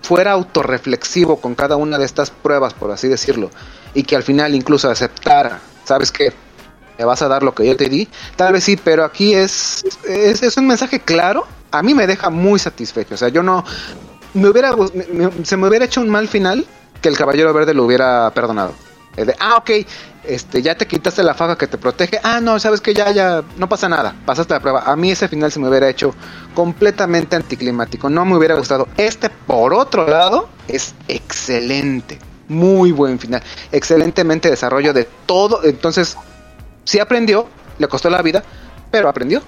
fuera autorreflexivo con cada una de estas pruebas, por así decirlo, y que al final incluso aceptara, ¿sabes qué? me vas a dar lo que yo te di. Tal vez sí, pero aquí es, es, es un mensaje claro. A mí me deja muy satisfecho. O sea, yo no. Me hubiera, se me hubiera hecho un mal final que el Caballero Verde lo hubiera perdonado. De, ah, ok, este, ya te quitaste la faja que te protege. Ah, no, sabes que ya, ya, no pasa nada. Pasaste la prueba. A mí ese final se me hubiera hecho completamente anticlimático. No me hubiera gustado. Este, por otro lado, es excelente. Muy buen final. Excelentemente desarrollo de todo. Entonces, sí aprendió, le costó la vida, pero aprendió.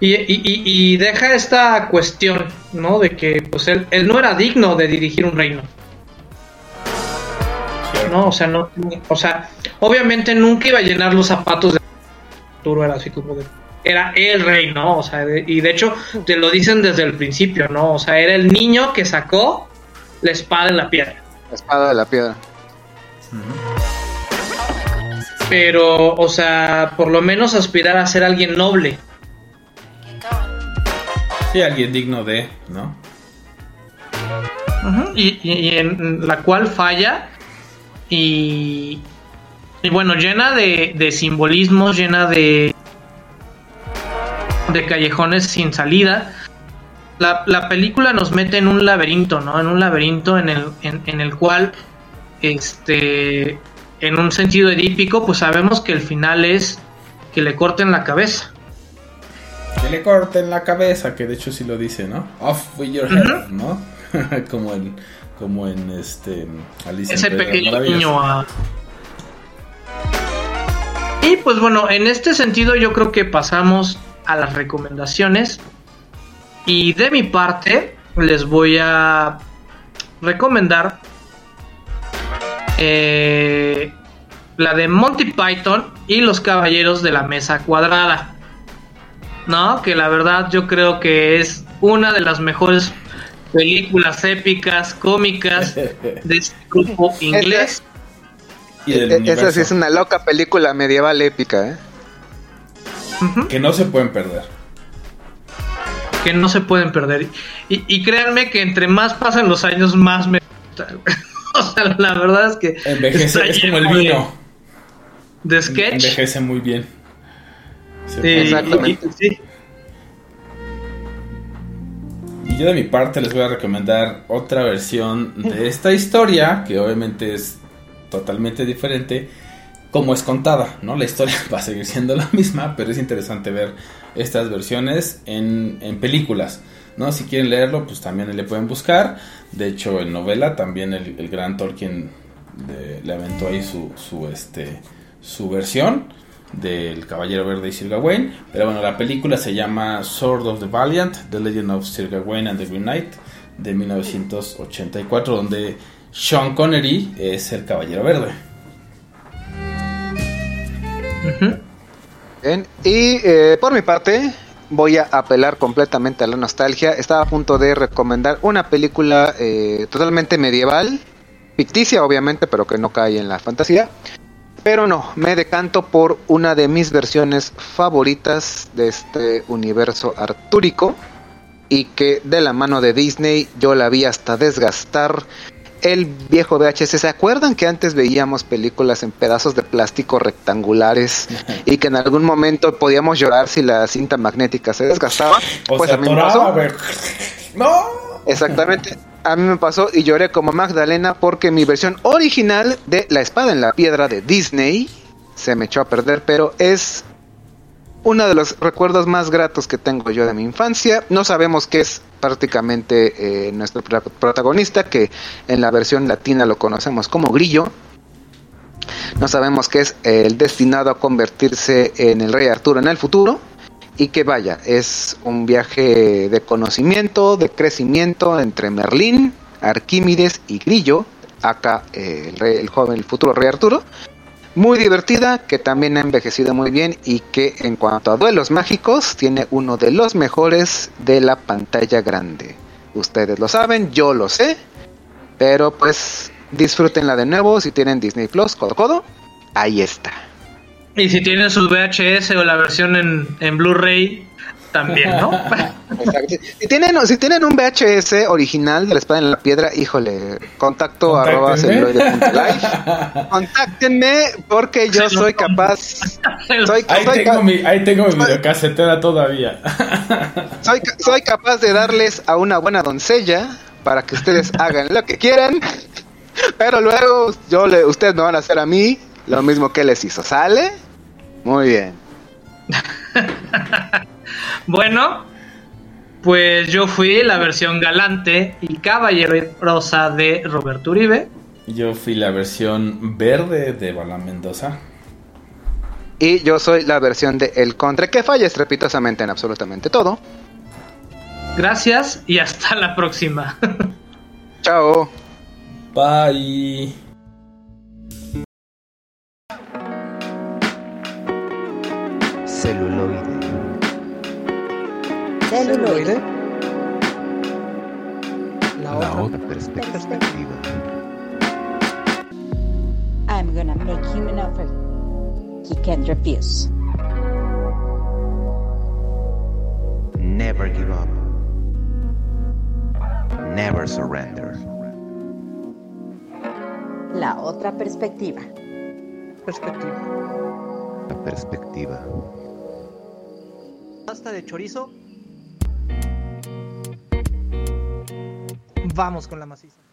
Y- y- y deja esta cuestión, ¿no? De que pues él, él no era digno de dirigir un reino. No, o sea, no, o sea, obviamente nunca iba a llenar los zapatos de Arturo, era así como de, era el rey, ¿no? O sea, de- y de hecho te lo dicen desde el principio, ¿no? O sea, era el niño que sacó la espada en la piedra. La espada de la piedra. Pero, o sea, por lo menos aspirar a ser alguien noble. Sí, alguien digno de, ¿no? Y en la cual falla y, y bueno, llena de, de simbolismos, llena de, de callejones sin salida. La, la película nos mete en un laberinto, ¿no? En un laberinto en el, en, en el cual, este, en un sentido edípico, pues sabemos que el final es que le corten la cabeza. Que le corten la cabeza, que de hecho sí lo dice, ¿no? Off with your head, ¿no? como en como en este Alicia ese pequeño niño a- Y pues bueno, en este sentido yo creo que pasamos a las recomendaciones. Y de mi parte les voy a recomendar eh, la de Monty Python y los Caballeros de la Mesa Cuadrada. ¿No? Que la verdad yo creo que es una de las mejores películas épicas, cómicas de este grupo inglés. y E- Esa sí es una loca película medieval épica, ¿eh? Que no se pueden perder. que no se pueden perder. Y, y créanme que entre más pasan los años, más me gusta. o sea, la verdad es que. Envejece, es como el vino. De sketch. Envejece muy bien. Sí, Sí, Exactamente. y- sí. Y yo de mi parte les voy a recomendar otra versión de esta historia, que obviamente es totalmente diferente, como es contada, ¿no? La historia va a seguir siendo la misma, pero es interesante ver estas versiones en, en películas, ¿no? Si quieren leerlo, pues también le pueden buscar. De hecho, en novela también el, el gran Tolkien de- le aventó ahí su, su, este, su versión del Caballero Verde y Sir Gawain. Pero bueno, la película se llama Sword of the Valiant, The Legend of Sir Gawain and the Green Knight, de 1984, donde Sean Connery es el Caballero Verde. Bien, Y eh, por mi parte, voy a apelar completamente a la nostalgia. Estaba a punto de recomendar una película eh, totalmente medieval, ficticia obviamente, pero que no cae en la fantasía. Pero no, me decanto por una de mis versiones favoritas de este universo artúrico y que de la mano de Disney yo la vi hasta desgastar el viejo VHS. ¿Se acuerdan que antes veíamos películas en pedazos de plástico rectangulares y que en algún momento podíamos llorar si la cinta magnética se desgastaba? O pues se a mí me pasó. ¡No! Exactamente. A mí me pasó y lloré como Magdalena porque mi versión original de La espada en la piedra de Disney se me echó a perder, pero es uno de los recuerdos más gratos que tengo yo de mi infancia. No sabemos qué es prácticamente eh, nuestro pro- protagonista, que en la versión latina lo conocemos como Grillo. No sabemos qué es el destinado a convertirse en el rey Arturo en el futuro. Y que vaya, es un viaje de conocimiento, de crecimiento entre Merlín, Arquímedes y Grillo, acá eh, el, rey- el joven, el futuro rey Arturo. Muy divertida, que también ha envejecido muy bien y que en cuanto a duelos mágicos tiene uno de los mejores de la pantalla grande. Ustedes lo saben, yo lo sé, pero pues disfrútenla de nuevo si tienen Disney Plus, codo codo, ahí está. Y si tienen sus VHS o la versión en, en Blu-ray, también, ¿no? Exacto. Si tienen, si tienen un VHS original de la espada en la piedra, híjole, contacto arroba Contáctenme. celuloide.live. Contáctenme porque yo soy capaz, soy, Ahí soy, tengo ca- mi, ahí tengo mi videocasetera todavía. soy soy capaz de darles a una buena doncella para que ustedes hagan lo que quieran, pero luego yo le, ustedes me van a hacer a mí lo mismo que les hizo. ¿Sale? Muy bien. Bueno, pues yo fui la versión galante y caballerosa de Roberto Uribe. Yo fui la versión verde de Bala Mendoza. Y yo soy la versión de El Contra, que falla estrepitosamente en absolutamente todo. Gracias y hasta la próxima. Chao. Bye. Celuloide. Celuloide. La otra perspectiva. I'm gonna make him an offer he can't refuse. Never give up. Never surrender. La otra perspectiva. Perspectiva. La perspectiva. Pasta de chorizo. Vamos con la maciza.